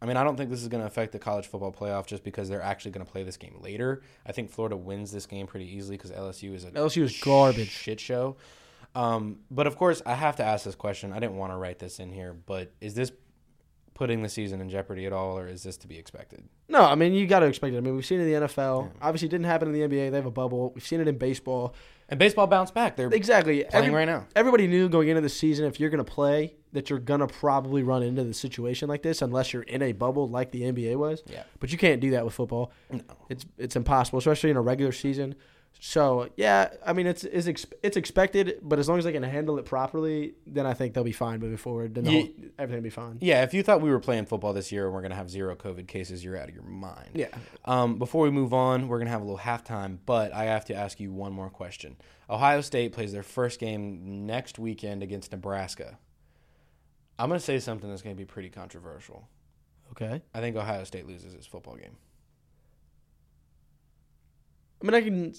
I mean, I don't think this is going to affect the college football playoff just because they're actually going to play this game later. I think Florida wins this game pretty easily because LSU is a LSU is garbage. shit show. Um, but of course, I have to ask this question. I didn't want to write this in here, but is this putting the season in jeopardy at all, or is this to be expected? No, I mean you got to expect it. I mean we've seen it in the NFL. Obviously, it didn't happen in the NBA. They have a bubble. We've seen it in baseball. And baseball bounced back. They're Exactly. playing Every- right now. Everybody knew going into the season if you're going to play that you're going to probably run into the situation like this unless you're in a bubble like the NBA was. Yeah. But you can't do that with football. No. It's it's impossible, especially in a regular season. So yeah, I mean it's it's, ex- it's expected, but as long as they can handle it properly, then I think they'll be fine moving forward. Then the Ye- whole, everything will be fine. Yeah, if you thought we were playing football this year and we're going to have zero COVID cases, you're out of your mind. Yeah. Um, before we move on, we're going to have a little halftime, but I have to ask you one more question. Ohio State plays their first game next weekend against Nebraska. I'm going to say something that's going to be pretty controversial. Okay. I think Ohio State loses its football game. I mean I can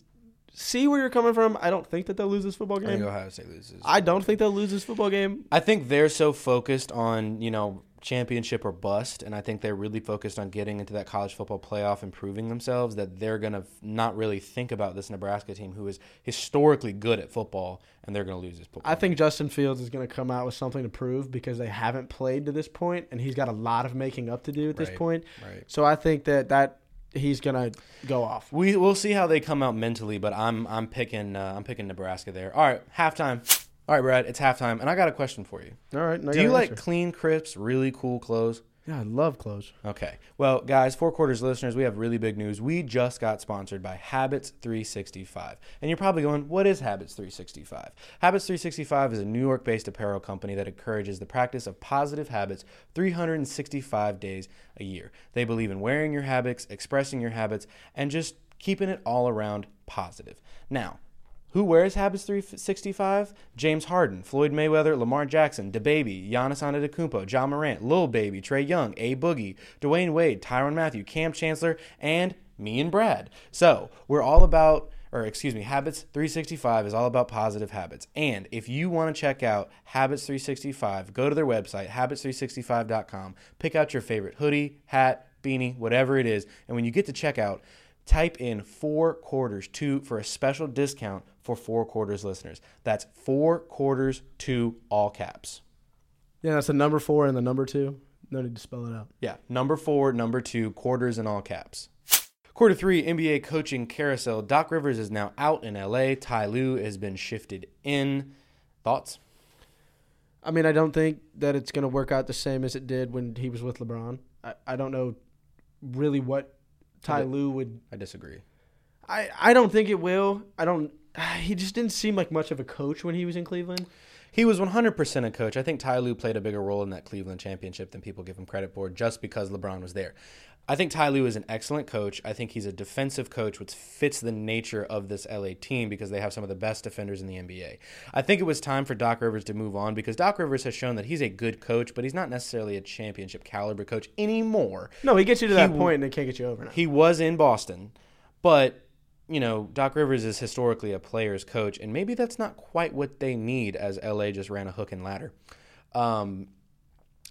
see where you're coming from. I don't think that they'll lose this football I think game. Ohio State loses. I don't think they'll lose this football game. I think they're so focused on, you know, championship or bust, and I think they're really focused on getting into that college football playoff and proving themselves that they're going to not really think about this Nebraska team who is historically good at football, and they're going to lose this football. I think Justin Fields is going to come out with something to prove because they haven't played to this point, and he's got a lot of making up to do at this point. Right. So I think that that he's to go off. We we'll see how they come out mentally, but I'm I'm picking uh, I'm picking Nebraska there. All right, halftime. All right, Brad, it's halftime, and I got a question for you. All right. now I Do you like answer. clean, crisp, really cool clothes? Yeah, I love clothes. Okay. Well, guys, four quarters listeners, we have really big news. We just got sponsored by Habits 365. And you're probably going, what is Habits 365? Habits 365 is a New York based apparel company that encourages the practice of positive habits 365 days a year. They believe in wearing your habits, expressing your habits, and just keeping it all around positive. Now, who wears Habits 365? James Harden, Floyd Mayweather, Lamar Jackson, DaBaby, Giannis Antetokounmpo, Ja Morant, Lil Baby, Trae Young, A Boogie, Dwyane Wade, Tyrann Mathieu, Kam Chancellor, and me and Brad. So we're all about, or excuse me, Habits 365 is all about positive habits. And if you want to check out Habits 365, go to their website, habits365.com, pick out your favorite hoodie, hat, beanie, whatever it is, and when you get to checkout, type in four quarters two for a special discount for four quarters listeners. That's four quarters to all caps. Yeah, that's the number four and the number two. No need to spell it out. Yeah, number four, number two, quarters in all caps. Quarter three, NBA coaching carousel. Doc Rivers is now out in LA. Ty Lue has been shifted in. Thoughts? I mean, I don't think that it's going to work out the same as it did when he was with LeBron. I, I don't know really what Ty Lue would. I disagree. I, I don't think it will. I don't. He just didn't seem like much of a coach when he was in Cleveland. He was 100% a coach. I think Ty Lue played a bigger role in that Cleveland championship than people give him credit for just because LeBron was there. I think Ty Lue is an excellent coach. I think he's a defensive coach, which fits the nature of this LA team because they have some of the best defenders in the NBA. I think it was time for Doc Rivers to move on because Doc Rivers has shown that he's a good coach, but he's not necessarily a championship caliber coach anymore. No, he gets you to that He- point and it can't get you over now. He was in Boston, but you know, Doc Rivers is historically a player's coach, and maybe that's not quite what they need as LA just ran a hook and ladder. Um,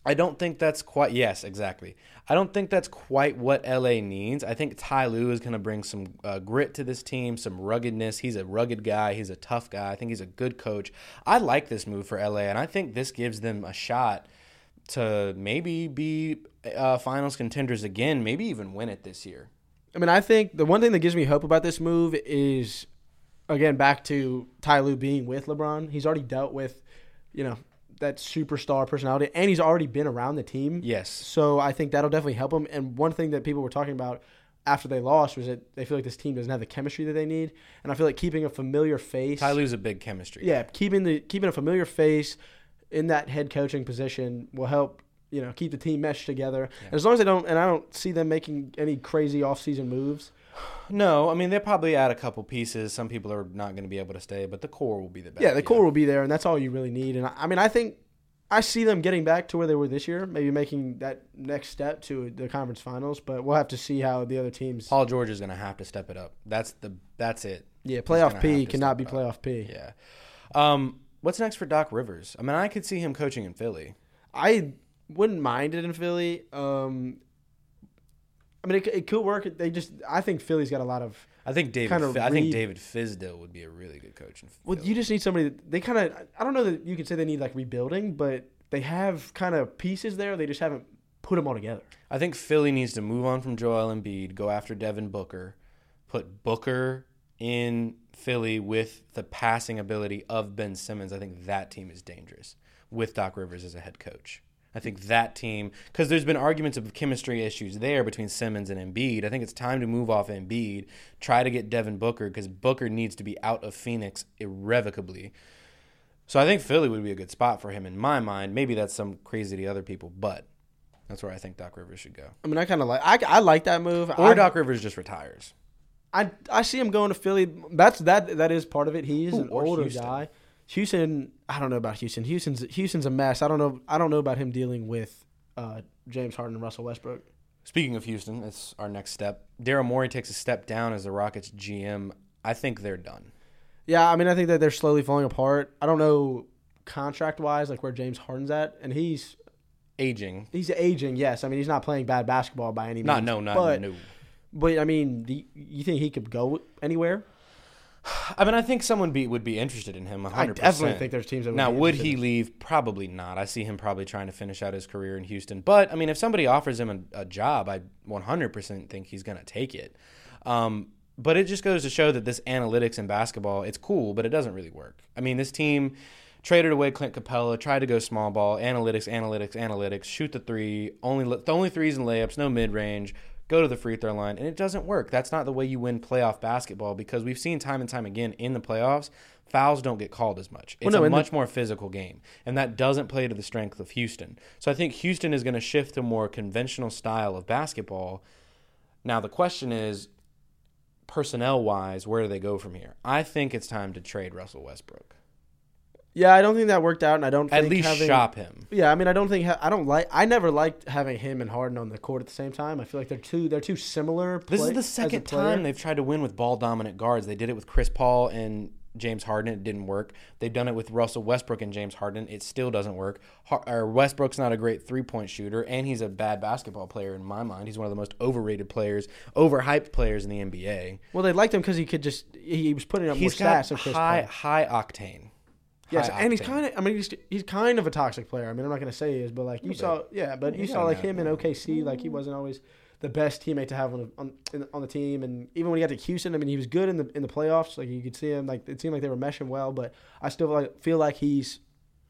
I don't think that's quite, yes, exactly. I don't think that's quite what LA needs. I think Ty Lue is going to bring some uh, grit to this team, some ruggedness. He's a rugged guy, he's a tough guy. I think he's a good coach. I like this move for LA, and I think this gives them a shot to maybe be uh, finals contenders again, maybe even win it this year. I mean, I think the one thing that gives me hope about this move is, again, back to Ty Lue being with LeBron. He's already dealt with, you know, that superstar personality, and he's already been around the team. Yes. So I think that'll definitely help him. And one thing that people were talking about after they lost was that they feel like this team doesn't have the chemistry that they need, and I feel like keeping a familiar face. Ty Lue's a big chemistry. yeah, keeping the keeping a familiar face in that head coaching position will help you know keep the team meshed together. Yeah. As long as they don't, and I don't see them making any crazy offseason moves. No, I mean they'll probably add a couple pieces. Some people are not going to be able to stay, but the core will be the best. Yeah, the core will be there, and that's all you really need. And I, I mean, I think I see them getting back to where they were this year, maybe making that next step to the conference finals. But we'll have to see how the other teams. Paul George is going to have to step it up. That's the that's it. Yeah, playoff P cannot be up. playoff P. Yeah. Um, what's next for Doc Rivers? I mean, I could see him coaching in Philly. I wouldn't mind it in Philly. Um, I mean, it, it could work. They just, I think Philly's got a lot of. I think David. Kinda I think David Fizdale would be a really good coach in Well, you just need somebody. That, they kind of. I don't know that you could say they need like rebuilding, but they have kind of pieces there. They just haven't put them all together. I think Philly needs to move on from Joel Embiid, go after Devin Booker, put Booker in Philly with the passing ability of Ben Simmons. I think that team is dangerous with Doc Rivers as a head coach. I think that team, because there's been arguments of chemistry issues there between Simmons and Embiid. I think it's time to move off Embiid, try to get Devin Booker, because Booker needs to be out of Phoenix irrevocably. So I think Philly would be a good spot for him in my mind. Maybe that's some crazy to other people, but that's where I think Doc Rivers should go. I mean, I kind of like. I, I like that move. Or I, Doc Rivers just retires. I I see him going to Philly. That's that that is part of it. He is Ooh, an older Houston. guy. Houston, I don't know about Houston. Houston's Houston's a mess. I don't know. I don't know about him dealing with uh, James Harden and Russell Westbrook. Speaking of Houston, that's our next step. Daryl Morey takes a step down as the Rockets GM. I think they're done. Yeah, I mean, I think that they're slowly falling apart. I don't know contract wise, like where James Harden's at, and he's Aging. he's aging. Yes, I mean he's not playing bad basketball by any means. Not no, not but, no. But I mean, do you, you think he could go anywhere? I mean, I think someone be, would be interested in him. 100%. I definitely think there's teams that would Now, would he leave? Probably not. I see him probably trying to finish out his career in Houston. But I mean, if somebody offers him a, a job, I 100% think he's going to take it. Um, but it just goes to show that this analytics in basketball, it's cool, but it doesn't really work. I mean, this team traded away Clint Capela, tried to go small ball, analytics, analytics, analytics, shoot the three, only the only threes and layups, no mid range, go to the free throw line, and it doesn't work. That's not the way you win playoff basketball because we've seen time and time again in the playoffs, fouls don't get called as much. It's Well, no, a and the- much more physical game, and that doesn't play to the strength of Houston. So I think Houston is going to shift to a more conventional style of basketball. Now the question is, personnel wise, where do they go from here? I think it's time to trade Russell Westbrook. Yeah, I don't think that worked out, and I don't At least having, shop him. Yeah, I mean, I don't think ha- I don't like. I never liked having him and Harden on the court at the same time. I feel like they're too they're too similar. This is the second time they've tried to win with ball dominant guards. They did it with Chris Paul and James Harden. It didn't work. They've done it with Russell Westbrook and James Harden. It still doesn't work. Har- Westbrook's not a great three point shooter, and he's a bad basketball player in my mind. He's one of the most overrated players, overhyped players in the NBA. Well, they liked him because he could just he was putting up He's more stats than Chris high Paul. high octane. Yes, and he's kind of. I mean, he's he's kind of a toxic player. I mean, I'm not gonna say he is, but like you saw, yeah, but you saw like him in OKC, like he wasn't always the best teammate to have on the, on, in, on the team, and even when he got to Houston, I mean, he was good in the in the playoffs. Like you could see him, like it seemed like they were meshing well, but I still like, feel like he's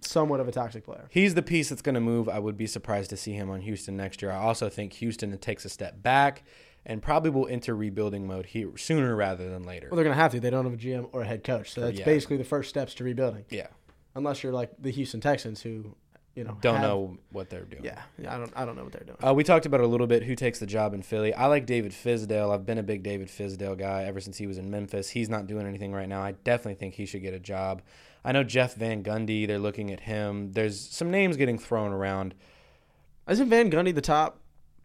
somewhat of a toxic player. He's the piece that's going to move. I would be surprised to see him on Houston next year. I also think Houston takes a step back and probably will enter rebuilding mode here sooner rather than later. Well, they're gonna have to. They don't have a GM or a head coach, so that's Yeah. basically the first steps to rebuilding. yeah, Unless you're like the Houston Texans, who you know don't have- know what they're doing. Yeah, yeah, I don't, I don't know what they're doing. Uh, we talked about a little bit who takes the job in Philly. I like David Fizdale. I've been a big David Fizdale guy ever since he was in Memphis. He's not doing anything right now. I definitely think he should get a job. I know Jeff Van Gundy, they're looking at him. There's some names getting thrown around. Isn't Van Gundy the top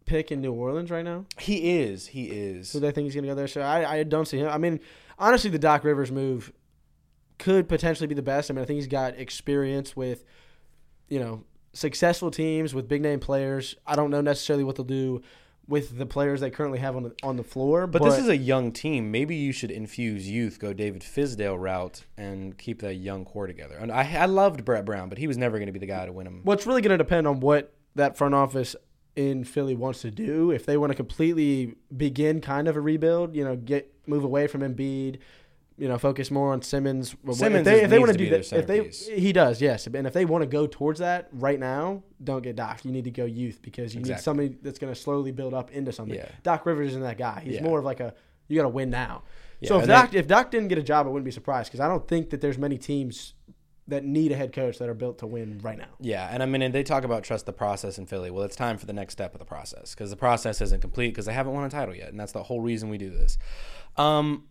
pick in New Orleans right now? He is. He is. So they think he's going to go there. So I, I don't see him. I mean, honestly, the Doc Rivers move could potentially be the best. I mean, I think he's got experience with, you know, successful teams with big name players. I don't know necessarily what they'll do with the players they currently have on the on the floor. But, this is a young team. Maybe you should infuse youth, go David Fizdale route, and keep that young core together. And I, I loved Brett Brown, but he was never going to be the guy to win him. Well, it's really going to depend on what that front office in Philly wants to do. If they want to completely begin kind of a rebuild, you know, get move away from Embiid, you know, focus more on Simmons. Simmons if they, if they want to to do that, if they he does, yes. And if they want to go towards that right now, don't get Doc. You need to go youth because you need somebody that's going to slowly build up into something. Yeah. Doc Rivers isn't that guy. He's Yeah. more of like a you got to win now. Yeah, so if Doc if Doc didn't get a job, I wouldn't be surprised because I don't think that there's many teams that need a head coach that are built to win right now. Yeah, and I mean, and they talk about trust the process in Philly. Well, it's time for the next step of the process because the process isn't complete because they haven't won a title yet, and that's the whole reason we do this. Um,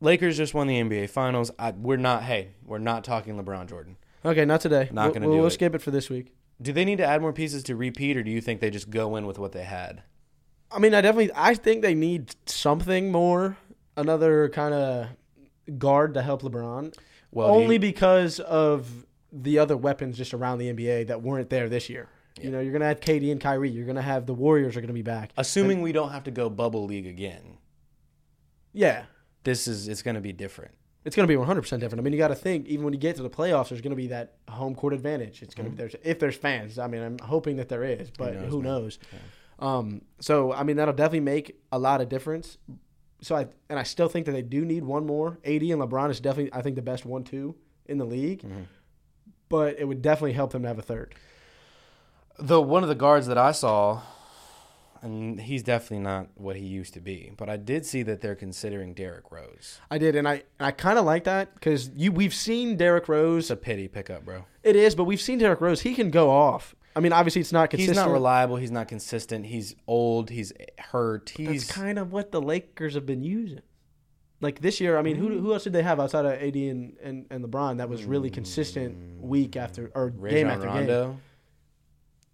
Lakers just won the NBA Finals. I, we're not. Hey, we're not talking LeBron Jordan. Okay, not today. Not We'll- gonna we'll, do we'll it. skip it for this week. Do they need to add more pieces to repeat, or do you think they just go in with what they had? I mean, I definitely I think they need something more, another kind of guard to help LeBron. Well, only you- because of the other weapons just around the NBA that weren't there this year. You know, you're gonna have KD and Kyrie. You're gonna have the Warriors are gonna be back. assuming we don't have to go bubble league again, Yeah, this is it's going to be different. it's gonna be 100 percent different. I mean, you got to think even when you get to the playoffs, there's gonna be that home court advantage. It's gonna be there's if there's fans. I mean, I'm hoping that there is, but knows, who knows? Um, so I mean, that'll definitely make a lot of difference. So I and I still think that they do need one more. AD and LeBron is definitely I think the best one two in the league, Mm-hmm. but it would definitely help them to have a third. The one of the guards that I saw, and he's definitely not what he used to be, but I did see that they're considering Derrick Rose. I did, and I and I kind of like that because you we've seen Derrick Rose. It's a pity pickup, bro. It is, but we've seen Derrick Rose. He can go off. I mean, obviously it's not consistent. He's not reliable. He's not consistent. He's old. He's hurt. That's He's kind of what the Lakers have been using. Like this year, I mean, who who else did they have outside of AD and, and, and LeBron that was really consistent mm. week after or game after game?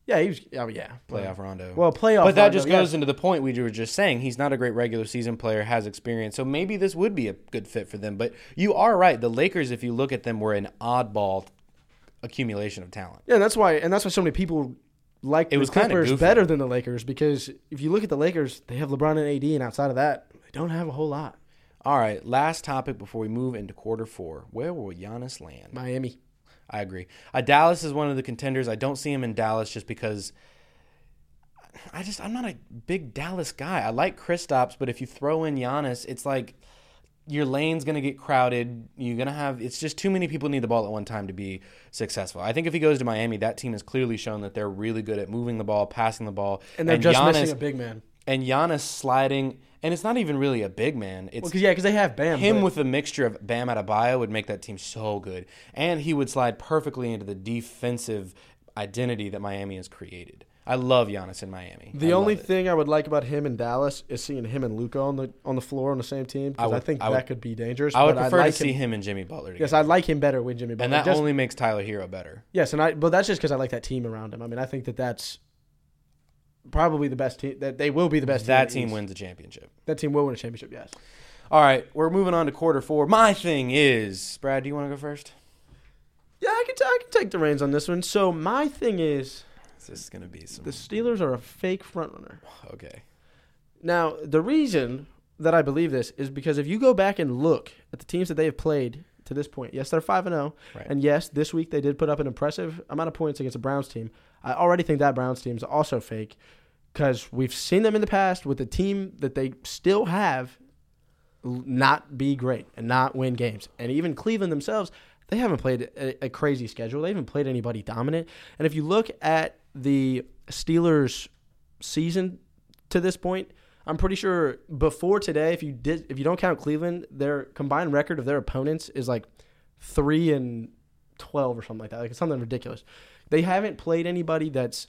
Yeah, he was. Oh yeah, playoff Rondo. Well, playoff. but that Rondo, just goes into the point we were just saying. He's not a great regular season player, has experience. So maybe this would be a good fit for them. But you are right. The Lakers, if you look at them, were an oddball accumulation of talent. Yeah, and that's why, and that's why so many people like It the was Clippers better than the Lakers because if you look at the Lakers, they have LeBron and AD, and outside of that, they don't have a whole lot. All right, last topic before we move into quarter four. Where will Giannis land? Miami. I agree. Uh, Dallas is one of the contenders. I don't see him in Dallas just because I just I'm not a big Dallas guy. I like Kristaps, but if you throw in Giannis, it's like your lane's gonna get crowded. You're gonna have it's just too many people need the ball at one time to be successful. I think if he goes to Miami, that team has clearly shown that they're really good at moving the ball, passing the ball, And they're just Giannis, missing a big man. and Giannis sliding. And it's not even really a big man. It's Well, cause, yeah, because they have Bam. him but- with a mixture of Bam Adebayo would make that team so good, and he would slide perfectly into the defensive identity that Miami has created. I love Giannis in Miami. The I only thing I would like about him in Dallas is seeing him and Luka on the on the floor on the same team because I, would- think I would- that could be dangerous. I would but prefer like to see him, him and Jimmy Butler. Together. Yes, I like him better with Jimmy Butler. and that Just- only makes Tyler Herro better. yes, and I but that's just because I like that team around him. I mean, I think that that's probably the best team. That they will be the best. that team, team wins the championship. That team will win a championship. Yes. All right, we're moving on to quarter four. My thing is, Brad, do you want to go first? Yeah, I can t- I can take the reins on this one. So my thing is This is gonna be some the Steelers are a fake frontrunner. okay. Now, the reason that I believe this is because if you go back and look at the teams that they have played to this point, yes, they're 5 and 0. And yes, this week they did put up an impressive amount of points against a Browns team. I already think that Browns team is also fake cuz we've seen them in the past with a team that they still have not be great and not win games. And even Cleveland themselves, they haven't played a, a crazy schedule. They haven't played anybody dominant. And if you look at the Steelers season to this point, I'm pretty sure before today, if you did, if you don't count Cleveland, their combined record of their opponents is like three and twelve or something like that. Like it's something ridiculous. They haven't played anybody that's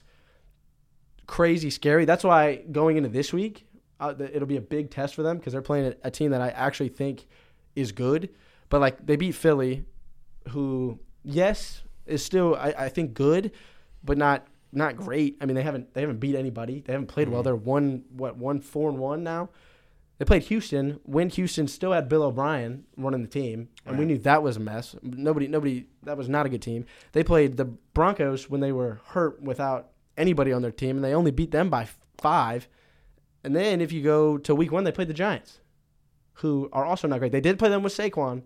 crazy scary. That's why going into this week, uh, it'll be a big test for them because they're playing a, team that I actually think is good. But like they beat Philly, who yes is still I, I think good, but not not great. I mean they haven't they haven't beat anybody. They haven't played well. Mm-hmm. They're one what one four and one now. They played Houston when Houston still had Bill O'Brien running the team, and we knew that was a mess. Nobody, nobody, that was not a good team. They played the Broncos when they were hurt without anybody on their team, and they only beat them by five. And then if you go to Week One, they played the Giants, who are also not great. They did play them with Saquon,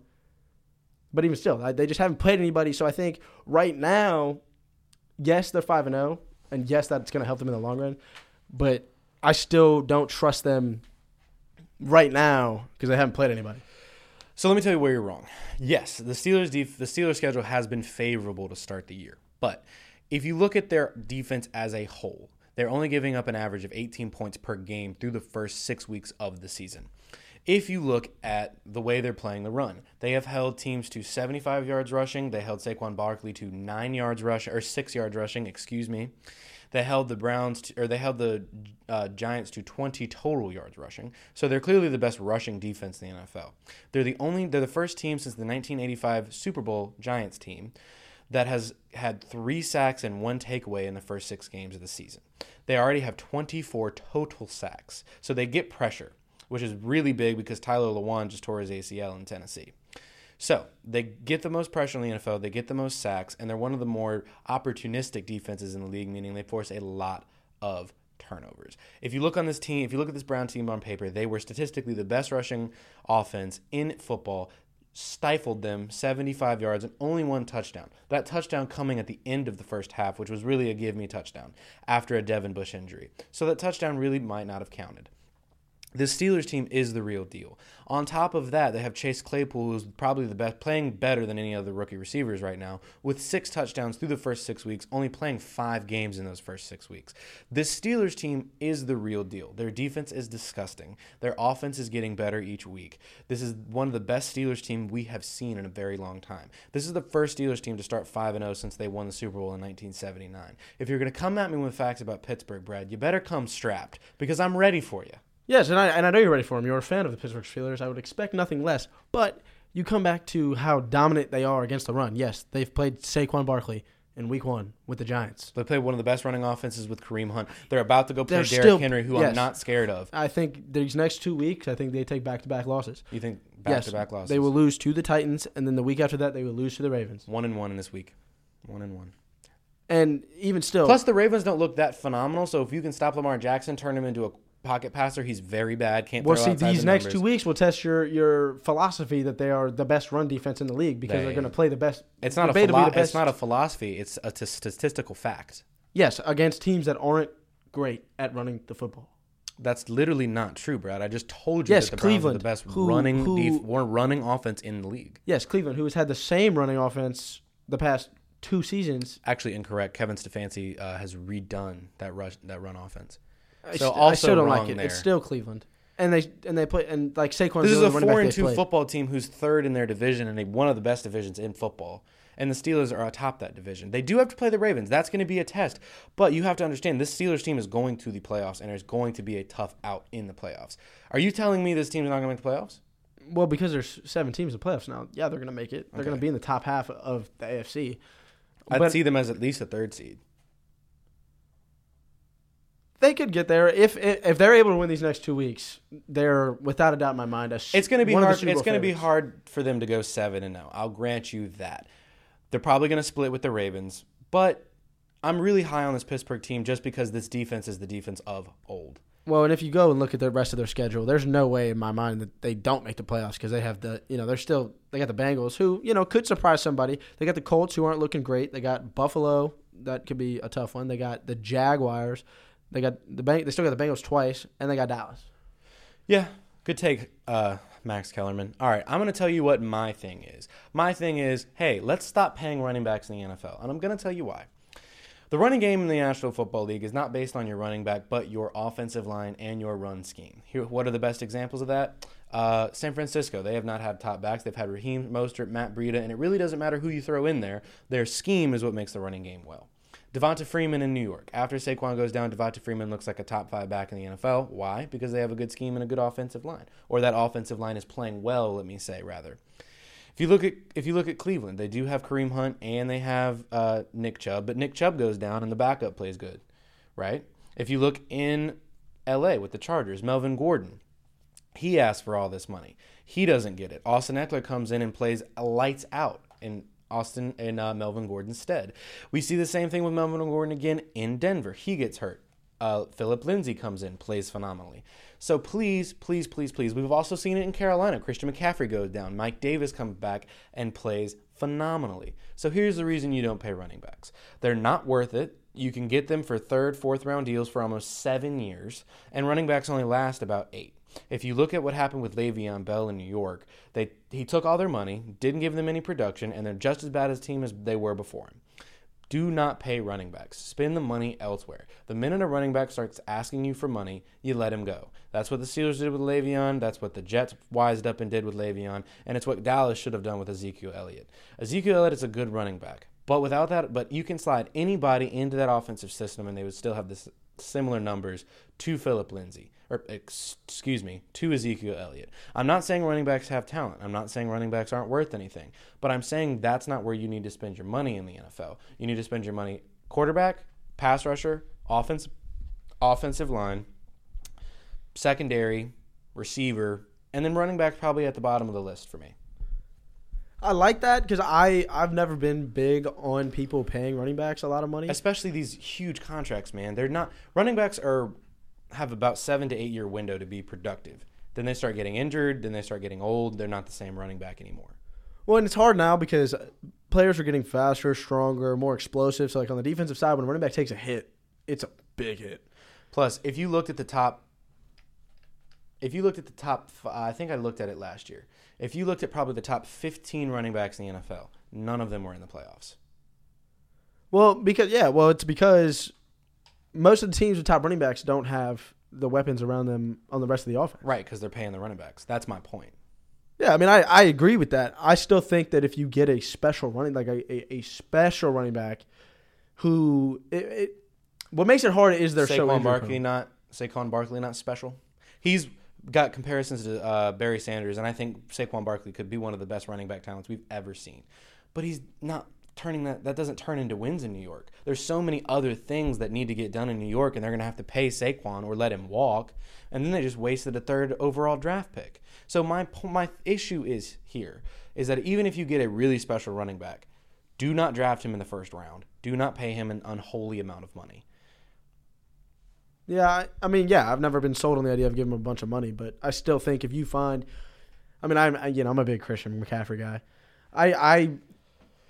but even still, they just haven't played anybody. So I think right now, yes, they're five and zero, and yes, that's going to help them in the long run. But I still don't trust them right now because they haven't played anybody. So let me tell you where you're wrong. Yes, the Steelers def- the Steelers schedule has been favorable to start the year. But if you look at their defense as a whole, they're only giving up an average of 18 points per game through the first 6 weeks of the season. If you look at the way they're playing the run. They have held teams to 75 yards rushing. They held Saquon Barkley to nine yards rushing or six yards rushing. Excuse me. They held the Browns to, or they held the uh, Giants to 20 total yards rushing. So they're clearly the best rushing defense in the NFL. They're the only they're the first team since the 1985 Super Bowl Giants team that has had 3 sacks and 1 takeaway in the first 6 games of the season. They already have 24 total sacks. So they get pressure, which is really big because Taylor Lewan just tore his ACL in Tennessee. So they get the most pressure in the NFL, they get the most sacks, and they're one of the more opportunistic defenses in the league, meaning they force a lot of turnovers. If you look on this team, if you look at this Brown team on paper, they were statistically the best rushing offense in football, stifled them 75 yards and only one touchdown. That touchdown coming at the end of the first half, which was really a give me touchdown after a Devin Bush injury. So that touchdown really might not have counted. The Steelers team is the real deal. On top of that, they have Chase Claypool, who's probably the best, playing better than any other rookie receivers right now, with six touchdowns through the first six weeks, only playing five games in those first six weeks. This Steelers team is the real deal. Their defense is disgusting. Their offense is getting better each week. This is one of the best Steelers team we have seen in a very long time. This is the first Steelers team to start 5 0 since they won the Super Bowl in 1979. If you're going to come at me with facts about Pittsburgh, Brad, you better come strapped because I'm ready for you. Yes, and I and I know you're ready for them. You're a fan of the Pittsburgh Steelers. I would expect nothing less. But you come back to how dominant they are against the run. Yes, they've played Saquon Barkley in Week One with the Giants. They play one of the best running offenses with Kareem Hunt. They're about to go play They're Derrick still- Henry, who yes. I'm not scared of. I think these next two weeks, I think they take back to back losses. You think back to back losses? they will lose to the Titans, and then the week after that, they will lose to the Ravens. one and one in this week. One and one. And even still, Plus, the Ravens don't look that phenomenal. So if you can stop Lamar Jackson, turn him into a pocket passer, he's very bad. Can't Well, see, these the next numbers. two weeks will test your your philosophy that they are the best run defense in the league because they, are going to play the best. It's not a philo- best- it's not a philosophy. It's a t- statistical fact. yes against teams that aren't great at running the football. That's literally not true, Brad. I just told you Yes, that the Browns are Cleveland, the best who- running who- def- running offense in the league. Yes, Cleveland, who has had the same running offense the past two seasons. Actually, incorrect. Kevin Stefanski uh, has redone that rush that run offense. I So st- I still don't wrong like it. there. It's still Cleveland, and they and they play and like Saquon. This is a four and two play. football team who's third in their division and they one of the best divisions in football. And the Steelers are atop that division. They do have to play the Ravens. That's going to be a test. But you have to understand this Steelers team is going to the playoffs and there's going to be a tough out in the playoffs. Are you telling me this team is not going to make the playoffs? Well, because there's seven teams in the playoffs now. Yeah, they're going to make it. They're going to be in the top half of the AFC. I'd But- see them as at least a third seed. They could get there if if they're able to win these next two weeks. They're without a doubt in my mind. A, s- It's going to be one of the hard. It's going to be hard for them to go seven and zero. I'll grant you that. They're probably going to split with the Ravens, but I'm really high on this Pittsburgh team just because this defense is the defense of old. Well, and if you go and look at the rest of their schedule, there's no way in my mind that they don't make the playoffs because they have the, you know, they're still they got the Bengals who, you know, could surprise somebody. They got the Colts who aren't looking great. They got Buffalo that could be a tough one. They got the Jaguars. They got the Bang, they still got the Bengals twice, and they got Dallas. Yeah, good take, uh, Max Kellerman. All right, I'm going to tell you what my thing is. My thing is, hey, let's stop paying running backs in the NFL, and I'm going to tell you why. The running game in the National Football League is not based on your running back, but your offensive line and your run scheme. Here, what are the best examples of that? Uh, San Francisco, they have not had top backs. They've had Raheem Mostert, Matt Breida, and it really doesn't matter who you throw in there. Their scheme is what makes the running game well. Devonta Freeman in New York. After Saquon goes down, Devonta Freeman looks like a top five back in the NFL. Why? Because they have a good scheme and a good offensive line, or that offensive line is playing well. Let me say rather. If you look at if you look at Cleveland, they do have Kareem Hunt and they have uh, Nick Chubb, but Nick Chubb goes down and the backup plays good, right? If you look in L.A. with the Chargers, Melvin Gordon, he asked for all this money. He doesn't get it. Austin Ekeler comes in and plays lights out in Austin and uh, Melvin Gordon's stead. We see the same thing with Melvin Gordon again in Denver. He gets hurt. Uh, Phillip Lindsay comes in, plays phenomenally. So please, please, please, please. We've also seen it in Carolina. Christian McCaffrey goes down. Mike Davis comes back and plays phenomenally. So here's the reason you don't pay running backs. They're not worth it. You can get them for third, fourth round deals for almost seven years, and running backs only last about eight. If you look at what happened with Le'Veon Bell in New York, they he took all their money, didn't give them any production, and they're just as bad as team as they were before him. Do not pay running backs. Spend the money elsewhere. The minute a running back starts asking you for money, you let him go. That's what the Steelers did with Le'Veon. That's what the Jets wised up and did with Le'Veon. And it's what Dallas should have done with Ezekiel Elliott. Ezekiel Elliott is a good running back. But without that, but you can slide anybody into that offensive system and they would still have this similar numbers to Phillip Lindsay, or excuse me, to Ezekiel Elliott. I'm not saying running backs have talent. I'm not saying running backs aren't worth anything. But I'm saying that's not where you need to spend your money in the NFL. You need to spend your money quarterback, pass rusher, offense, offensive line, secondary, receiver, and then running back probably at the bottom of the list for me. I like that because I I've never been big on people paying running backs a lot of money. Especially these huge contracts, man. They're not running backs are have about seven to eight year window to be productive. Then they start getting injured. Then they start getting old. They're not the same running back anymore. Well, and it's hard now because players are getting faster, stronger, more explosive. So, like on the defensive side, when a running back takes a hit, it's a big hit. Plus, if you looked at the top, if you looked at the top, I think I looked at it last year. If you looked at probably the top 15 running backs in the NFL, none of them were in the playoffs. Well, because yeah, well, it's because most of the teams with top running backs don't have the weapons around them on the rest of the offense. Right, because they're paying the running backs. That's my point. Yeah, I mean, I, I agree with that. I still think that if you get a special running, like a, a, a special running back, who it, it, what makes it hard is their Saquon Barkley not Saquon Barkley not special. He's got comparisons to uh, Barry Sanders, and I think Saquon Barkley could be one of the best running back talents we've ever seen. But he's not turning that. That doesn't turn into wins in New York. There's so many other things that need to get done in New York, and they're going to have to pay Saquon or let him walk, and then they just wasted a third overall draft pick. So my my issue is here is that even if you get a really special running back, do not draft him in the first round. Do not pay him an unholy amount of money. Yeah, I, I, mean, yeah, I've never been sold on the idea of giving him a bunch of money, but I still think if you find, I mean, I'm you know I'm a big Christian McCaffrey guy. I I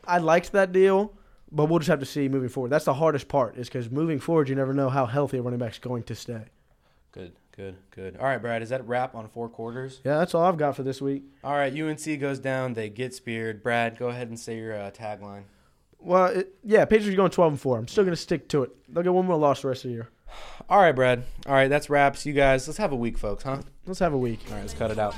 I liked that deal, but we'll just have to see moving forward. That's the hardest part, is because moving forward, you never know how healthy a running back's going to stay. Good, good, good. All right, Brad, is that wrap on four quarters? Yeah, that's all I've got for this week. All right, UNC goes down, they get speared. Brad, go ahead and say your uh, tagline. Well, it, yeah, Patriots are going 12 and 4. I'm still going to stick to it. They'll get one more loss the rest of the year. All right, Brad. All right, that's wraps. You guys, let's have a week, folks, huh? Let's have a week. All right, let's cut it out.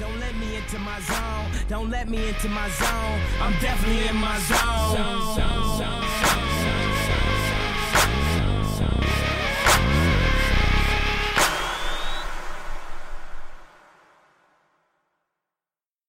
Don't let me into my zone. Don't let me into my zone. I'm definitely in my zone.